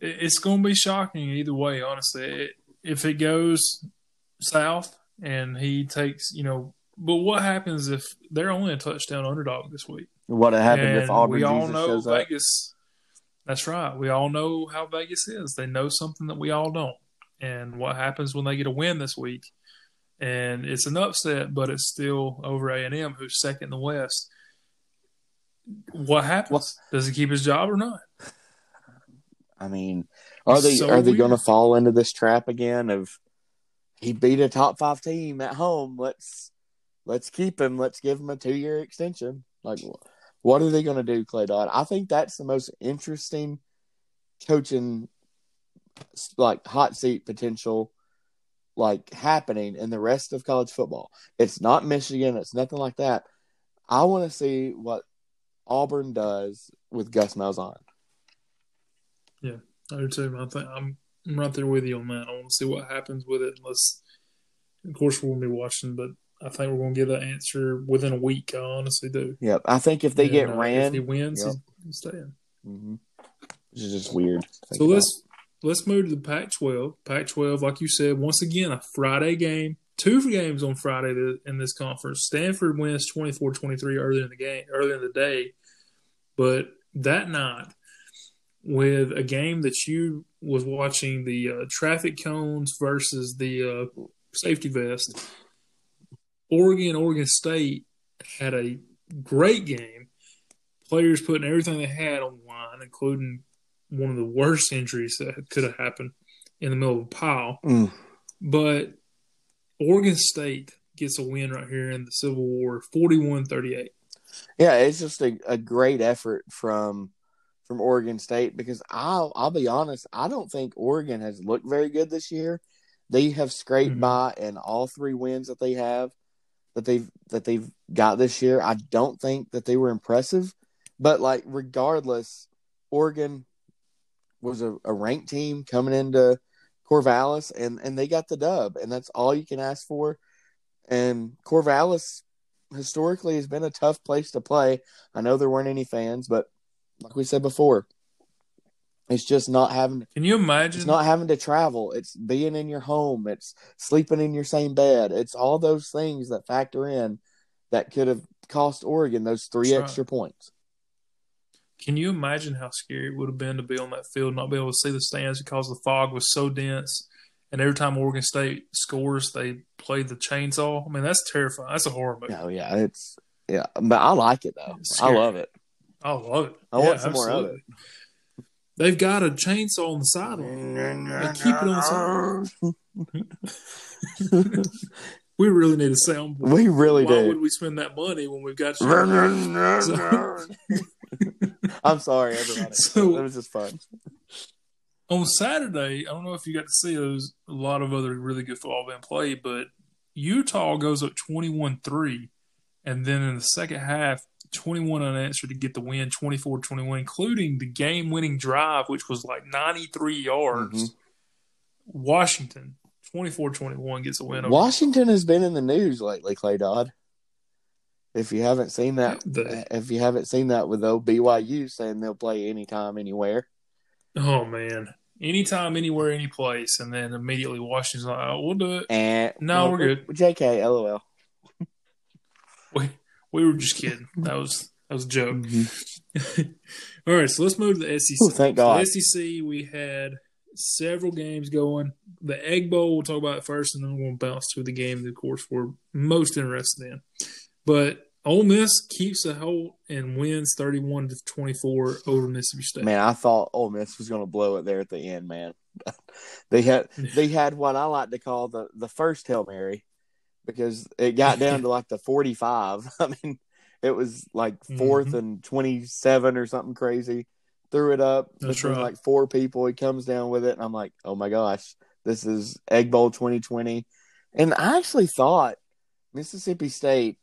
It's going to be shocking either way. Honestly, it, if it goes south and he takes, you know, but what happens if they're only a touchdown underdog this week? What happened if Auburn we all Jesus know? Vegas. That's right. We all know how Vegas is. They know something that we all don't. And what happens when they get a win this week? And it's an upset, but it's still over A and M, who's second in the West. What happens? Well- Does he keep his job or not? I mean, are they so are they going to fall into this trap again of he beat a top five team at home? Let's let's keep him. Let's give him a two year extension. Like, wh- what are they going to do, Clay Dodd? I think that's the most interesting coaching, like hot seat potential, like happening in the rest of college football. It's not Michigan. It's nothing like that. I want to see what Auburn does with Gus Malzahn. Yeah, I do too. I think I'm, I'm right there with you on that. I want to see what happens with it. Unless, of course, we'll be watching, but I think we're going to get that answer within a week. I honestly do. Yep, I think if they And, get uh, ran, if he wins, yep. he's, staying. hmm Which is just weird. So about. let's let's move to the Pac-12. Pac-12, like you said, once again a Friday game. Two games on Friday in this conference. Stanford wins 24-23 earlier in the game, earlier in the day, but that night with a game that you was watching the uh, traffic cones versus the uh, safety vest. Oregon, Oregon State had a great game. Players putting everything they had on the line, including one of the worst injuries that could have happened in the middle of a pile. Mm. But Oregon State gets a win right here in the Civil War, 41 38. Yeah, it's just a, a great effort from from Oregon State because I'll I'll be honest, I don't think Oregon has looked very good this year. They have scraped Mhm. by in all three wins that they have that they've that they've got this year. I don't think that they were impressive, but like regardless, Oregon was a, a ranked team coming into Corvallis and and they got the dub and that's all you can ask for. And Corvallis historically has been a tough place to play. I know there weren't any fans, but like we said before, it's just not having Can you imagine? it's not having to travel. It's being in your home. It's sleeping in your same bed. It's all those things that factor in that could have cost Oregon those three That's right. extra points. Can you imagine how scary it would have been to be on that field, not be able to see the stands because the fog was so dense? And every time Oregon State scores, they play the chainsaw. I mean, that's terrifying. That's a horror movie. Oh yeah, it's yeah, but I like it though. I love it. I love it. I want some more of absolutely. They've got a chainsaw on the sideline. They keep it on the sideline. We really need a soundboard. We really Why do. Why would we spend that money when we've got? I'm sorry, everybody. So- it was just fun. on Saturday, I don't know if you got to see those. A lot of other really good football being played, but Utah goes up 21-3, and then in the second half, 21 unanswered to get the win, 24-21, including the game-winning drive, which was like 93 yards. Mhm. Washington, 24-21 gets a win. over Washington has been in the news lately, Clay Dodd. If you haven't seen that, The- if you haven't seen that with old BYU saying they'll play anytime, anywhere. Oh man, anytime, anywhere, any place, and then immediately Washington's like, oh, "We'll do it." And No, we're good. JK, LOL. We we were just kidding. That was that was a joke. Mhm. All right, so let's move to the SEC. Ooh, thank God. The SEC, we had several games going. The Egg Bowl, we'll talk about it first, and then we'll bounce to the game that, of course, we're most interested in. But Ole Miss keeps a hold and wins 31 to 24 over Mississippi State. Man, I thought Ole Miss was going to blow it there at the end. Man, they had they had what I like to call the the first hail mary because it got down to like the forty five. I mean, it was like 4th Mhm. and twenty seven or something crazy. Threw it up That's between right. like four people. He comes down with it, and I'm like, oh my gosh, this is Egg Bowl 2020. And I actually thought Mississippi State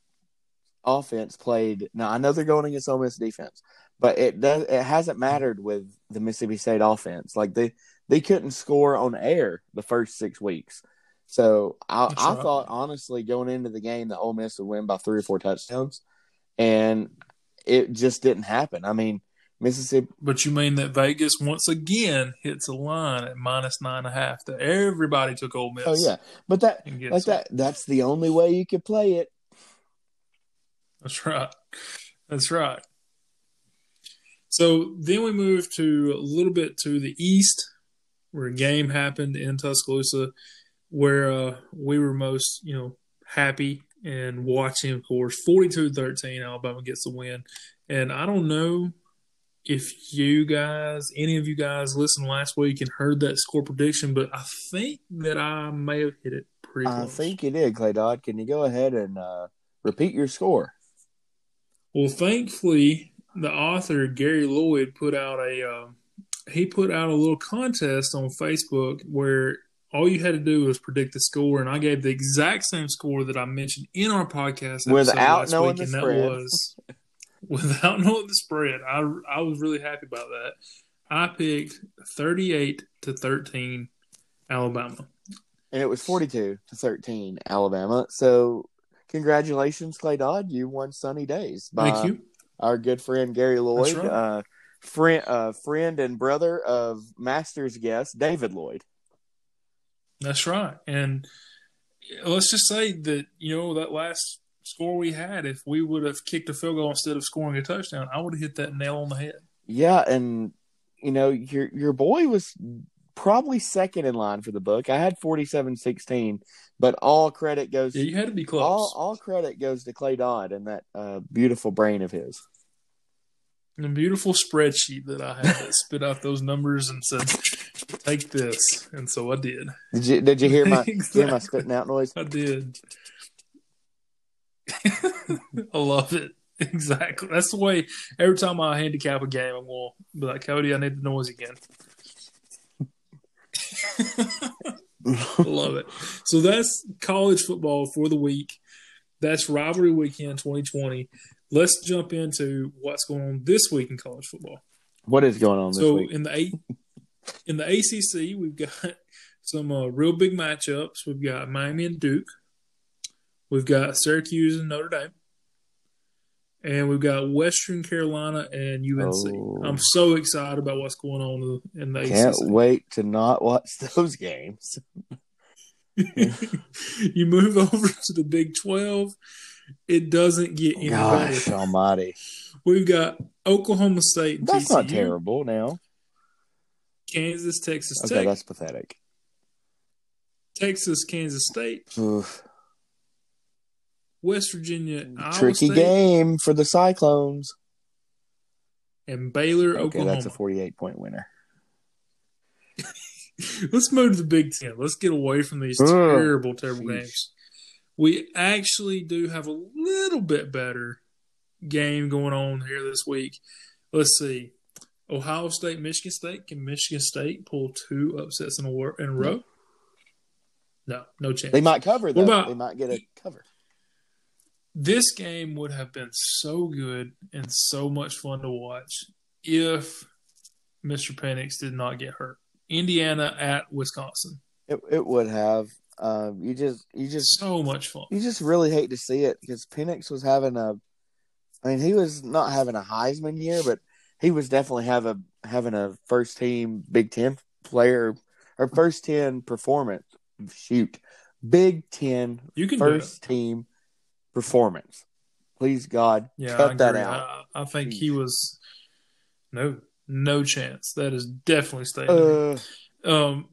offense played. Now I know they're going against Ole Miss defense, but it does. It hasn't mattered with the Mississippi State offense. Like they they couldn't score on air the first six weeks. So I, I right. thought honestly going into the game that Ole Miss would win by three or four touchdowns, and it just didn't happen. I mean Mississippi. But you mean that Vegas once again hits a line at minus nine and a half that everybody took Ole Miss. Oh yeah, but that like that that's the only way you could play it. That's right. That's right. So then we move to a little bit to the east, where a game happened in Tuscaloosa, where uh, we were most, you know, happy and watching. Of course, 42-13, Alabama gets the win, and I don't know if you guys, any of you guys, listened last week and heard that score prediction, but I think that I may have hit it pretty well. I close. think you did, Clay Dodd. Can you go ahead and uh, repeat your score? Well, thankfully, the author Gary Lloyd put out a uh, he put out a little contest on Facebook where all you had to do was predict the score, and I gave the exact same score that I mentioned in our podcast Without last knowing week, the and spread. that was without knowing the spread. I I was really happy about that. I picked thirty-eight to thirteen, Alabama. and it was 42 to 13 Alabama. So congratulations, Clay Dodd. You won Sunny Days by Thank you. our good friend Gary Lloyd, right. uh, friend, uh, friend and brother of Masters guest David Lloyd. That's right. And let's just say that, you know, that last score we had, if we would have kicked a field goal instead of scoring a touchdown, I would have hit that nail on the head. Yeah, and you know your your boy was probably second in line for the book. I had 47-16, but all credit goes Yeah, you had to be close. all all credit goes to Clay Dodd and that uh, beautiful brain of his. And a beautiful spreadsheet that I had that spit out those numbers and said, take this. And so I did. Did you did you hear my you hear my Exactly. spitting out noise? I did. I love it. Exactly. That's the way. Every time I handicap a game, I'm going to be like, Cody, I need the noise again. Love it. So that's college football for the week. That's rivalry weekend 2020. Let's jump into what's going on this week in college football. What is going on this so week? in the eight in the ACC, we've got some uh, real big matchups. We've got Miami and Duke. We've got Syracuse and Notre Dame. And we've got Western Carolina and UNC. Oh. I'm so excited about what's going on in the ACC. Can't ACC. wait to not watch those games. you move over to the Big 12, it doesn't get any Gosh better. almighty. We've got Oklahoma State That's TCU, not terrible now. Kansas, Texas Okay, Tech, that's pathetic. Texas, Kansas State, Oof. West Virginia, mm, Iowa Tricky State, game for the Cyclones. and Baylor, Okay, Oklahoma. that's a 48 point winner. Let's move to the Big Ten. Let's get away from these Ugh. terrible, terrible Sheesh. games. We actually do have a little bit better game going on here this week. Let's see. Ohio State, Michigan State. Can Michigan State pull two upsets in a, wor- in a row? No, no chance. They might cover, though. about- they might get a cover. this game would have been so good and so much fun to watch if Mr. Penix did not get hurt. Indiana at Wisconsin. It, it would have. Um, you just, you just, So much fun. you just really hate to see it because Penix was having a. I mean, he was not having a Heisman year, but he was definitely have a having a first team Big Ten player or first ten performance. Shoot, Big Ten You can first team performance. Please God, Yeah, cut I that out. I, I think he was no, no chance. That is definitely staying. Uh, um,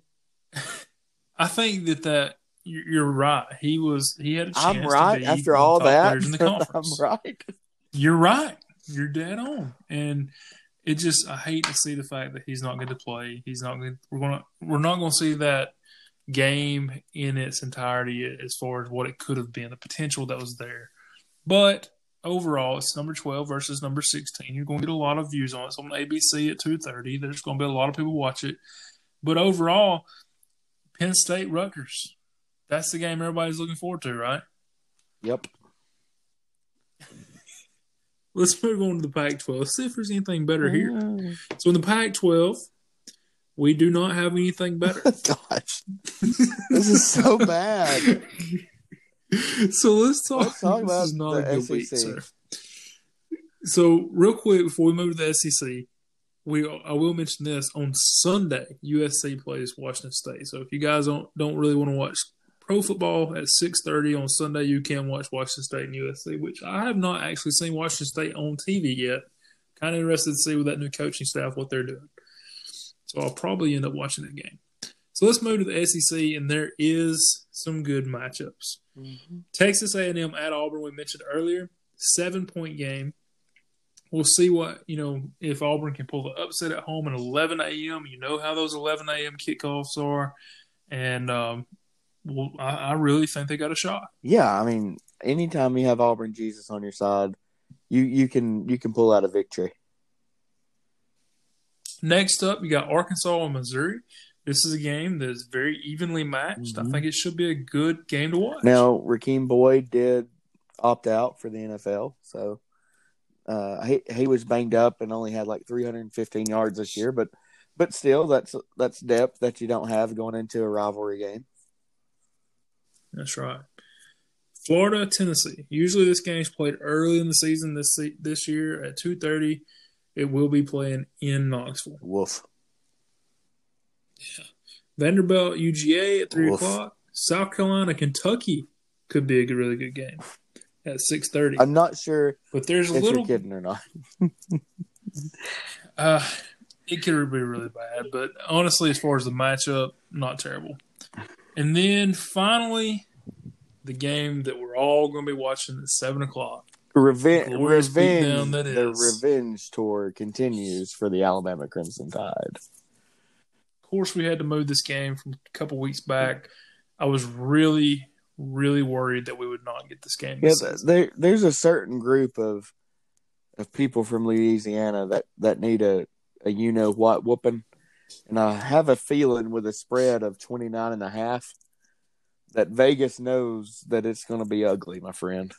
I think that that you- you're right. He was. He had a chance. I'm to right be after all that. players in the I'm right. You're right. You're dead on. And it just I hate to see the fact that he's not going to play. He's not going. We're gonna. We're not going to see that game in its entirety as far as what it could have been, the potential that was there. But overall, it's number twelve versus number sixteen. You're going to get a lot of views on it. It's on ABC at two thirty. There's going to be a lot of people watch it. But overall, Penn State Rutgers. That's the game everybody's looking forward to, right? Yep. Let's move on to the Pac 12. See if there's anything better here. Mm. So in the Pac 12, we do not have anything better. Gosh, this is so bad. so let's talk. Let's talk this about is not the a good week, SEC. sir. So real quick before we move to the SEC, we I will mention this on Sunday. USC plays Washington State. So if you guys don't don't really want to watch pro football at six thirty on Sunday, you can watch Washington State and USC, which I have not actually seen Washington State on TV yet. Kind of interested to see with that new coaching staff what they're doing. So I'll probably end up watching that game. So let's move to the SEC, and there is some good matchups. Texas A&M at Auburn, we mentioned earlier, seven point game. We'll see what you know if Auburn can pull the upset at home at 11 a.m. You know how those 11 a.m. kickoffs are, and um, well, I, I really think they got a shot. Yeah, I mean, anytime you have Auburn Jesus on your side, you you can you can pull out a victory. Next up, you got Arkansas and Missouri. This is a game that is very evenly matched. I Mhm. think it should be a good game to watch. Now, Rakeem Boyd did opt out for the NFL, so uh, he he was banged up and only had like 315 yards this year, but but still, that's that's depth that you don't have going into a rivalry game. That's right. Florida, Tennessee. Usually this game is played early in the season. This this year at two thirty, it will be playing in Knoxville. Woof. Yeah. Vanderbilt, UGA at three o'clock. South Carolina, Kentucky could be a really good game at six thirty. I'm not sure But there's a little. you're kidding or not. Uh, it could be really bad, but honestly, as far as the matchup, not terrible. And then finally, the game that we're all going to be watching at seven o'clock. Revenge, Glorious beatdown revenge, the is. revenge tour continues for the Alabama Crimson Tide. Of course, we had to move this game from a couple weeks back. I was really, really worried that we would not get this game. Yeah, This there, there's a certain group of of people from Louisiana that that need a, a you know what whooping, and I have a feeling with a spread of 29 and a half that Vegas knows that it's going to be ugly, my friend.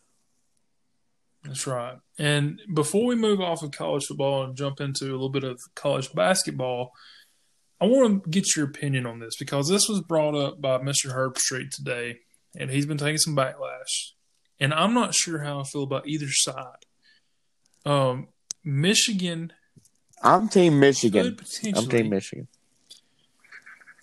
That's right. And before we move off of college football and jump into a little bit of college basketball, I want to get your opinion on this because this was brought up by Mr. Herbstreit today, and he's been taking some backlash. And I'm not sure how I feel about either side. Um, Michigan. I'm Team Michigan. I'm Team Michigan.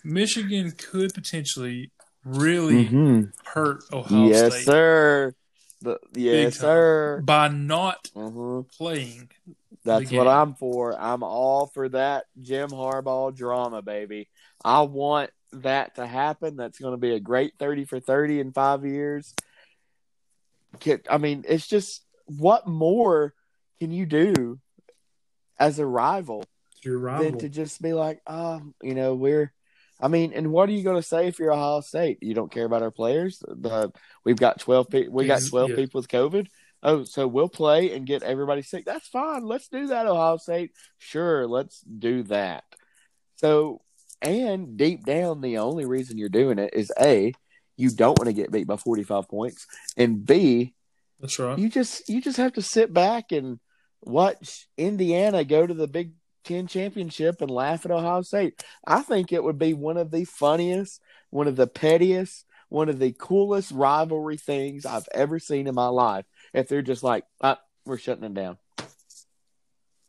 Michigan could potentially really Mm-hmm. hurt Ohio Yes, State sir. The, yes, sir. by not hmm playing. That's what. I'm for. I'm all for that Jim Harbaugh drama, baby. I want that to happen. That's going to be a great 30 for 30 in five years. I mean, it's just what more can you do as a rival Your than to just be like, oh, you know, we're. I mean, and what are you going to say if you're Ohio State? You don't care about our players. The we've got twelve. Pe- we got twelve yeah. people with COVID. Oh, so we'll play and get everybody sick. That's fine. Let's do that, Ohio State. Sure, let's do that. So, and deep down, the only reason you're doing it is a you don't want to get beat by 45 points, and b That's right. you just you just have to sit back and watch Indiana go to the Big Ten championship and laugh at Ohio State. I think it would be one of the funniest, one of the pettiest, one of the coolest rivalry things I've ever seen in my life. If they're just like, ah, we're shutting it down.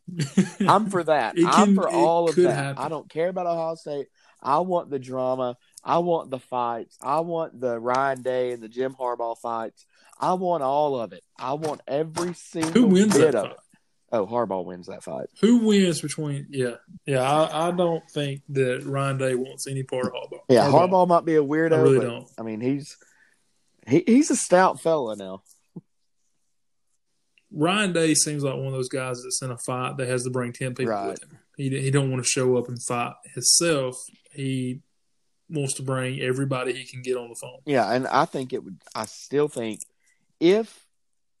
I'm for that. It I'm for all of that. happen. I don't care about Ohio State. I want the drama. I want the fights. I want the Ryan Day and the Jim Harbaugh fights. I want all of it. I want every single Who wins bit that of fight? it. Oh, Harbaugh wins that fight. Who wins between? Yeah, yeah. I, I don't think that Ryan Day wants any part of Harbaugh. Yeah, Harbaugh, might be a weirdo. I really but, don't. I mean, he's he, he's a stout fella now. Ryan Day seems like one of those guys that's in a fight that has to bring ten people Right. with him. He he don't want to show up and fight himself. He wants to bring everybody he can get on the phone. Yeah, and I think it would. I still think if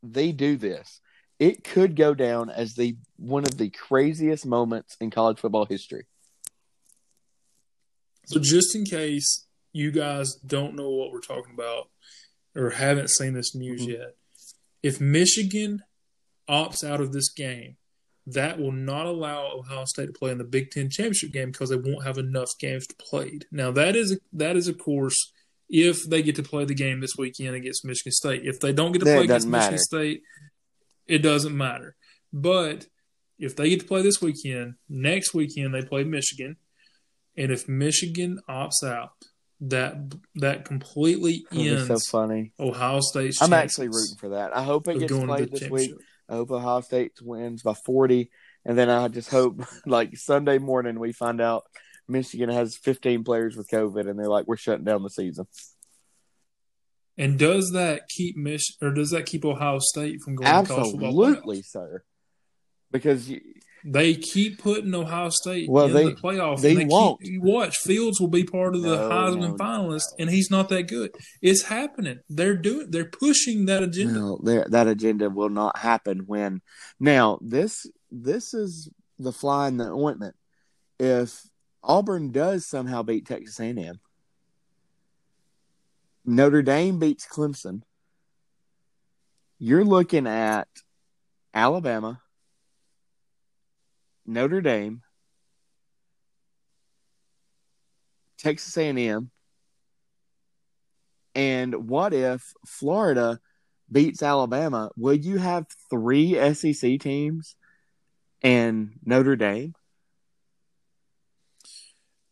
they do this, it could go down as the one of the craziest moments in college football history. So just in case you guys don't know what we're talking about or haven't seen this news Mhm. yet, if Michigan opts out of this game, that will not allow Ohio State to play in the Big Ten championship game because they won't have enough games to played. Now that is that is of course if they get to play the game this weekend against Michigan State. If they don't get to play against doesn't Michigan. State, it doesn't matter. But if they get to play this weekend, next weekend they play Michigan, and if Michigan opts out, that that completely ends so funny. Ohio State's. I'm actually rooting for that. I hope it gets played this week. I hope Ohio State wins by 40, and then I just hope like Sunday morning we find out Michigan has 15 players with COVID, and they're like, we're shutting down the season. And does that keep Mich or does that keep Ohio State from going to college football Absolutely, sir. Because you, They keep putting Ohio State Well, in they- the playoff. they and they won't. Keep, you watch Fields will be part of the No, Heisman no, finalist, no. and he's not that good. It's happening. They're doing. They're pushing that agenda. No, that agenda will not happen when. Now this this is the fly in the ointment. If Auburn does somehow beat Texas A&M, Notre Dame beats Clemson, you're looking at Alabama, Notre Dame, Texas A&M, and what if Florida beats Alabama? Would you have three SEC teams and Notre Dame?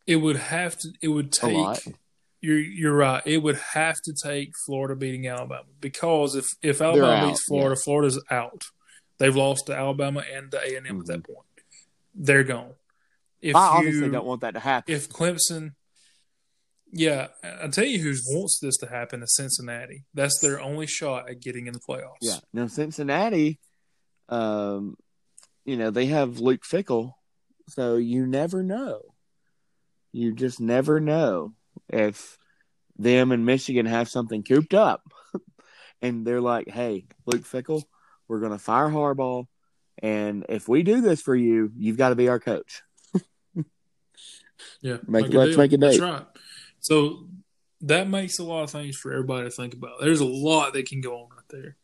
It would have to. It would A lot. take. You're you're right. It would have to take Florida beating Alabama because if if Alabama beats Florida, Florida's out. They've lost to Alabama and to A and M at that point. They're gone. If I obviously don't want that to happen. if Clemson, yeah, I'll tell you who wants this to happen is Cincinnati. That's their only shot at getting in the playoffs. yeah. Now Cincinnati, um, you know they have Luke Fickell, so you never know. You just never know if them and Michigan have something cooped up, and they're like, "Hey, Luke Fickell, we're going to fire Harbaugh, And if we do this for you, you've got to be our coach. Yeah, Make- a let's deal. make a That's right. So that makes a lot of things for everybody to think about. There's a lot that can go on right there.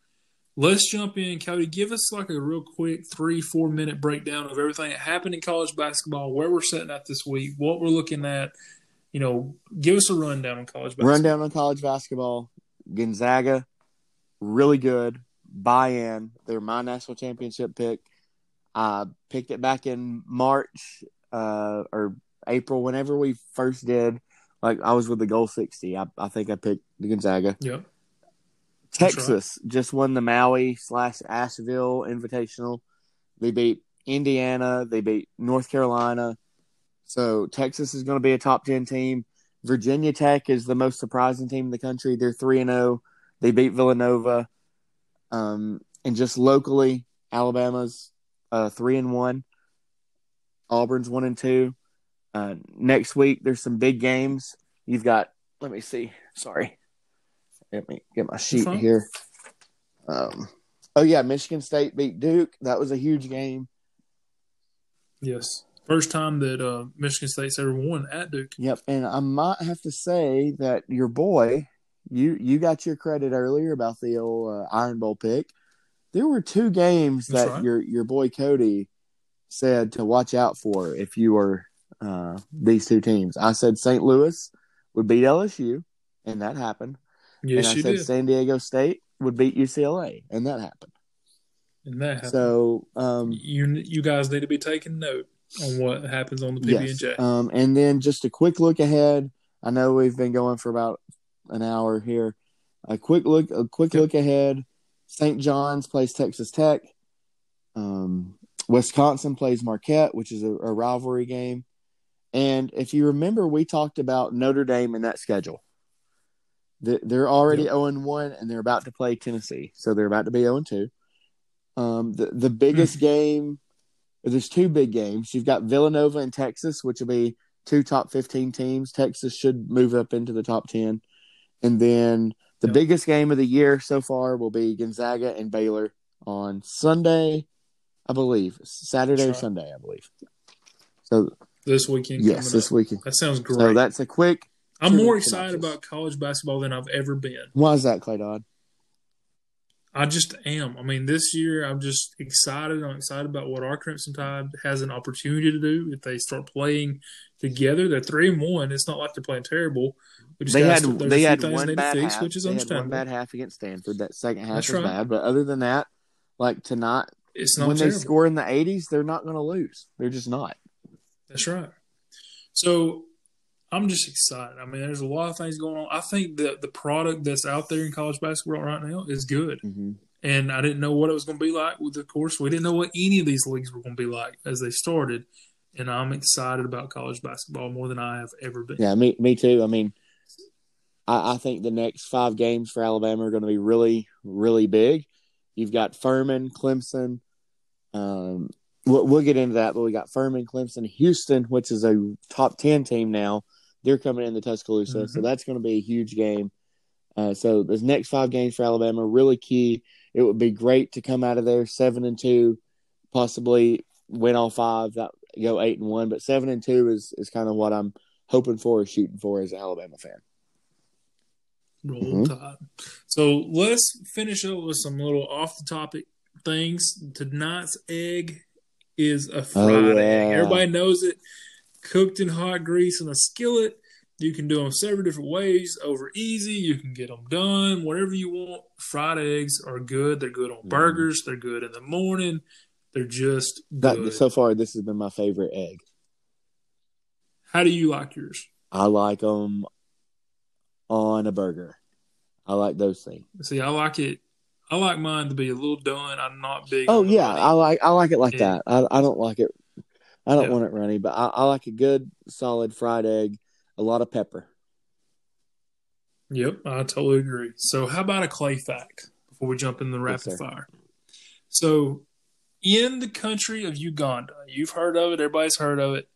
Let's jump in, Cody. Give us like a real quick three, four minute breakdown of everything that happened in college basketball, where we're sitting at this week, what we're looking at. You know, give us a rundown on college basketball. Rundown on college basketball. Gonzaga, really good. Buy in. They're my national championship pick. I picked it back in March uh, or April, whenever we first did. Like I was with the goal sixty. I, I think I picked the Gonzaga. Yep. Texas just won the Maui slash Asheville Invitational. They beat Indiana. They beat North Carolina. So Texas is going to be a top ten team. Virginia Tech is the most surprising team in the country. They're three and zero. They beat Villanova. Um, and just locally, Alabama's uh, three and one. Auburn's one and two. Uh, next week, there's some big games. You've got. Let me see. Sorry. Let me get my sheet here. Um, oh yeah, Michigan State beat Duke. That was a huge game. Yes. First time that uh, Michigan State's ever won at Duke. Yep, and I might have to say that your boy, you you got your credit earlier about the old uh, Iron Bowl pick. There were two games That's that right. your your boy Cody said to watch out for if you were uh, these two teams. I said St. Louis would beat LSU, and that happened. Yes, and I you said did. San Diego State would beat UCLA, and that happened. and that happened. So um, you you guys need to be taking note on what happens on the PB and Yes. Um, and then just a quick look ahead. I know we've been going for about an hour here. A quick look, a quick Yep. look ahead. St. John's plays Texas Tech. Um, Wisconsin plays Marquette, which is a, a rivalry game. And if you remember, we talked about Notre Dame in that schedule. They- They're already Yep. 0 and 1, and they're about to play Tennessee. So they're about to be 0 and 2. Um, the, the biggest game, there's two big games. You've got Villanova and Texas, which will be two top 15 teams. Texas should move up into the top 10. And then the Yep. biggest game of the year so far will be Gonzaga and Baylor on Sunday, I believe. Saturday or Sunday, I believe. So, This weekend. yes, this up. weekend. That sounds great. So that's a quick. I'm more excited synopsis. about college basketball than I've ever been. Why is that, Clay Dodd? I just am. I mean, this year I'm just excited. I'm excited about what our Crimson Tide has an opportunity to do if they start playing together. They're three and one. It's not like they're playing terrible. They had they had one bad fix, half. which is they had one bad half against Stanford. That second half That's was right. bad, but other than that, like tonight, It's not when terrible. they score in the 80s, they're not going to lose. They're just not. That's right. So I'm just excited. I mean, there's a lot of things going on. I think that the product that's out there in college basketball right now is good. Mm-hmm. And I didn't know what it was going to be like. With of course, we didn't know what any of these leagues were going to be like as they started. And I'm excited about college basketball more than I have ever been. Yeah, me me too. I mean, I, I think the next five games for Alabama are going to be really really big. You've got Furman, Clemson. Um, we'll, we'll get into that, but we got Furman, Clemson, Houston, which is a top ten team now. They're coming in into Tuscaloosa, so Mhm. that's going to be a huge game. Uh, so the next five games for Alabama really key. It would be great to come out of there seven and two, possibly win all five. That go eight and one, but seven and two is is kind of what I'm hoping for or shooting for as an Alabama fan. Roll Mhm. Tide. So let's finish up with some little off the topic things. Tonight's egg is a Friday. egg. yeah. Everybody knows it. Cooked in hot grease in a skillet. You can do them several different ways. Over easy, you can get them done. Whatever you want. Fried eggs are good. They're good on Mhm. burgers. They're good in the morning. They're just That good. so far, this has been my favorite egg. How do you like yours? I like them on a burger. I like those things. See, I like it. I like mine to be a little done. I'm not big. Oh yeah. I like I like it like that. I I don't like it. I don't Yeah. want it runny, but I, I like a good solid fried egg. A lot of pepper. Yep, I totally agree. So, how about a clay fact before we jump in the rapid sir. fire? So, in the country of Uganda, you've heard of it, everybody's heard of it.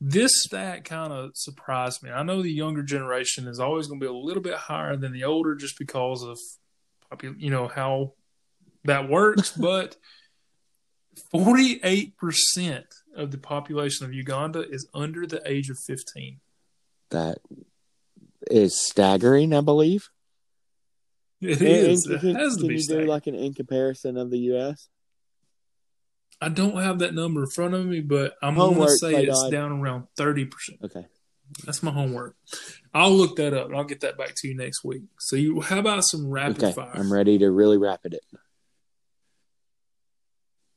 This stat kind of surprised me. I know the younger generation is always going to be a little bit higher than the older just because of, you know, how that works. but Forty-eight percent of the population of Uganda is under the age of fifteen. That is staggering, I believe. It is. It can, has to can be. you do like an in comparison of the U.S.? I don't have that number in front of me, but I'm going to say it's dog. down around thirty percent. Okay. That's my homework. I'll look that up and I'll get that back to you next week. So, you, how about some rapid Okay. fire? I'm ready to really rapid it.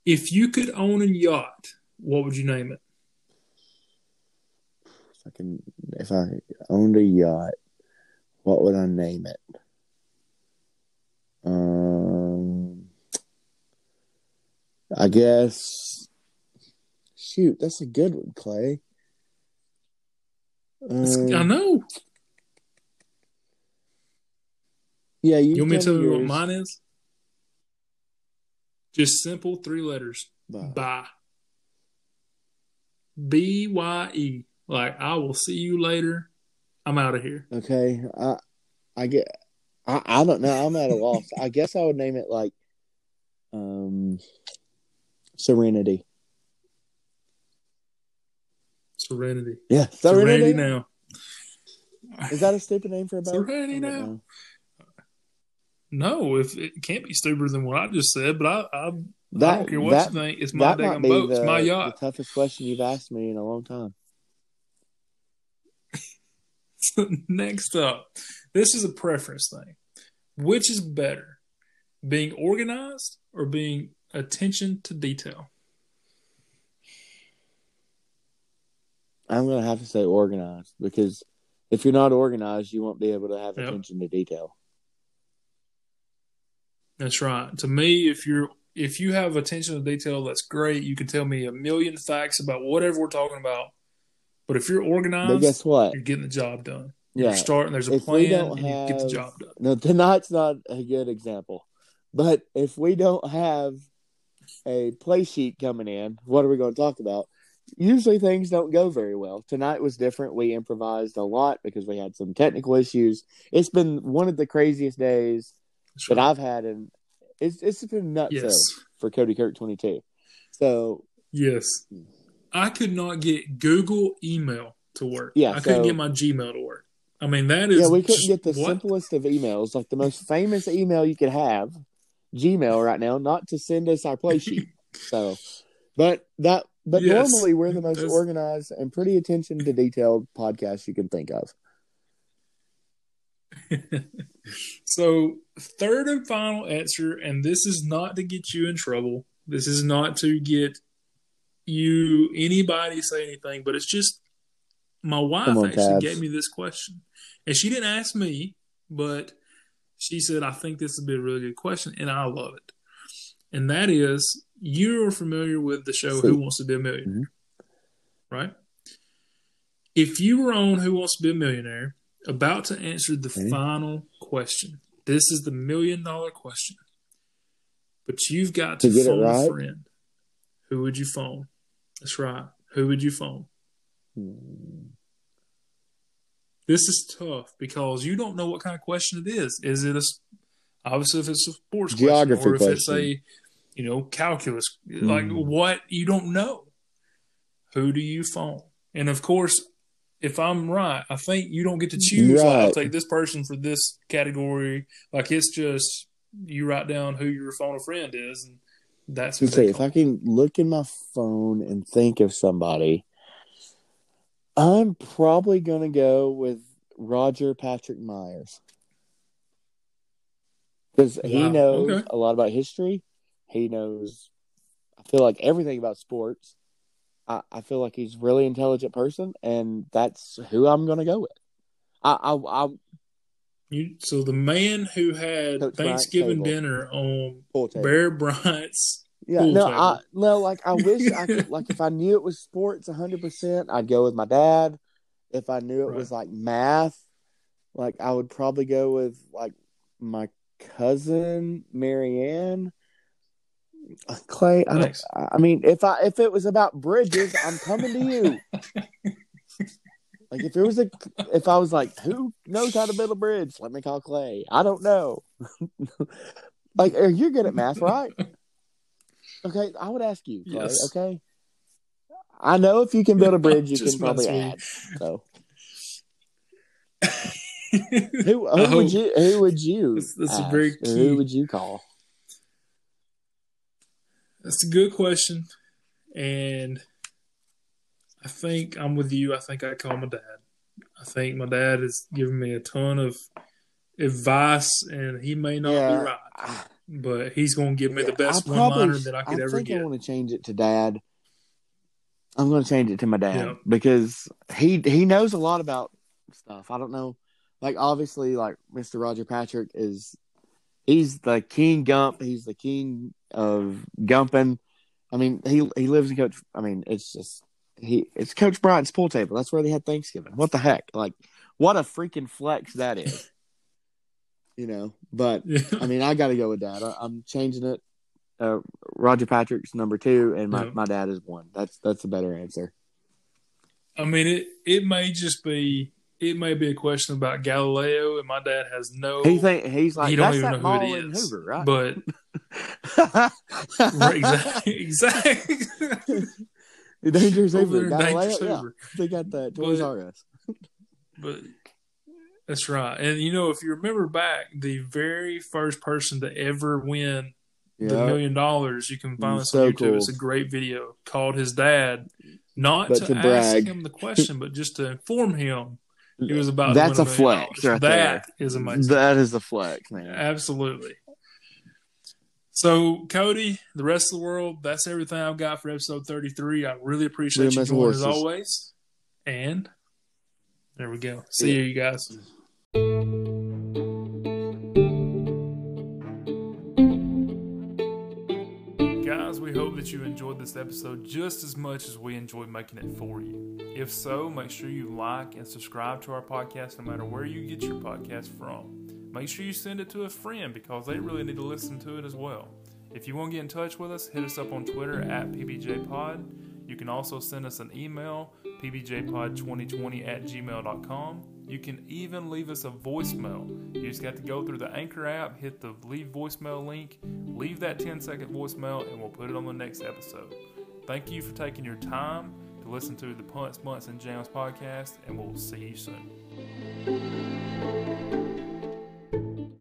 If you could own a yacht, what would you name it? If I can, if I owned a yacht, what would I name it? Um, I guess. Shoot, that's a good one, Clay. Um, I know. yeah, you, You want me to tell tell you what mine is? Just simple three letters. Bye. Bye. B Y E. Like I will see you later. I'm out of here. Okay, I, I get, I, I don't know. I'm at a loss. I guess I would name it like, um, Serenity. Serenity. Yeah, Serenity, Serenity. now. Is that a stupid name for a boat? Serenity now. know. No, if it can't be stupider than what I just said, but I, I, I That- don't care that-. It's my That might damn be boat. the, It's my the toughest question you've asked me in a long time. Next up, this is a preference thing. Which is better, being organized or being attention to detail? I'm gonna have to say organized because if you're not organized, you won't be able to have Yep. attention to detail. That's right. To me, if you're if you have attention to detail, that's great. You can tell me a million facts about whatever we're talking about. But if you're But organized, guess what? you're getting the job done. Yeah, You're starting. There's a If plan, and you get the job done. no, tonight's not a good example. But if we don't have a play sheet coming in, what are we going to talk about? Usually things don't go very well. Tonight was different. We improvised a lot because we had some technical issues. It's been one of the craziest days that. I've had, and it's it's been nuts Yes. for Cody Kirk twenty two. So Yes. I could not get Google email to work. Yeah, I couldn't get my Gmail to work. I mean, that is yeah, we couldn't get the what? simplest of emails, like the most famous email you could have, Gmail right now, not to send us our play sheet. So, but that, but Yes. normally we're the most That's- organized and pretty attention to detailed podcast you can think of. so, third and final answer, and this is not to get you in trouble. This is not to get you anybody say anything, but it's just my wife on, actually Tabs. gave me this question, and she didn't ask me, but she said, "I think this would be a really good question," and I love it. And that is, you're familiar with the show See. Who Wants to Be a Millionaire, Mm-hmm. right? If you were on Who Wants to Be a Millionaire, about to answer the Okay. final question, this is the million dollar question. But you've got to, To get phone right? a friend. Who would you phone? That's right. Who would you phone? Hmm. This is tough because you don't know what kind of question it is. Is it a obviously if it's a sports Geography question, or if it's a you know calculus, like Mm. what you don't know. Who do you phone? And of course, if I'm right, I think you don't get to mm-hmm. choose. Like, I'll Right. take this person for this category. Like it's just you write down who your phone a friend is, and that's who Let's if. I can look in my phone and think of somebody. I'm probably going to go with Roger Patrick Myers because he knows okay. a lot about history. He knows, I feel like everything about sports. I, I feel like he's a really intelligent person, and that's who I'm going to go with. I, I, I You, so the man who had Coach Thanksgiving dinner on. Bear Bryant's Yeah, no, table. I no, like I wish I could. Like if I knew it was sports, hundred percent, I'd go with my dad. If I knew it was like math, like I would probably go with like my cousin Marianne. Clay, I, Thanks. I mean, if I if it was about bridges, I'm coming to you. like if it was a, if I was like, who knows how to build a bridge? Let me call Clay. I don't know. like, are you good at math, right? Okay, I would ask you. Clay, Yes. Okay. I know if you can build a bridge, you can probably messing add. So who, who would you who would you That's- that's a very key- who would you call? That's a good question, and I think I'm with you. I think I call my dad. I think my dad has given me a ton of advice, and he may not Yeah. be right, but he's going to give me the best I one liner that I could ever think get. I think I want to change it to dad. I'm going to change it to my dad Yeah. because he he knows a lot about stuff. I don't know, like obviously, like Mr. Roger Patrick is he's the king gump. He's the king of gumping. I mean, he he lives in Coach. I mean, it's just he it's Coach Bryant's pool table. That's where they had Thanksgiving. What the heck? Like, what a freaking flex that is. you know, but Yeah. I mean, I got to go with dad. I, I'm changing it. Uh, Roger Patrick's number two, and my, Yeah. my dad is one. That's that's a better answer. I mean, it it may just be it may be a question about Galileo, and my dad has no. He think he's like he don't that's even know who it is, Hoover, right? but exactly, exactly. Dangerous Over Hoover, Galileo, Dangerous yeah, they got that Toys But- R Us. But that's right. And you know, if you remember back, the very first person to ever win the million dollars, you can find this so on YouTube. cool. It's a great video. Called his dad, not to, to ask brag. him the question, but just to inform him he was about. That's a flex right That is amazing. that is a flex, man. Absolutely. So, Cody, the rest of the world, that's everything I've got for episode 33. I really appreciate Real you joining as always. And there we go. See you, you guys. That you enjoyed this episode just as much as we enjoyed making it for you. If so, make sure you like and subscribe to our podcast no matter where you get your podcast from. Make sure you send it to a friend because they really need to listen to it as well. If you want to get in touch with us, hit us up on Twitter at PBJPod. You can also send us an email, pbjpod2020 at gmail.com. You can even leave us a voicemail. You just got to go through the Anchor app, hit the leave voicemail link, leave that 10 second voicemail, and we'll put it on the next episode. Thank you for taking your time to listen to the Punts, Bunts, and Jams podcast, and we'll see you soon.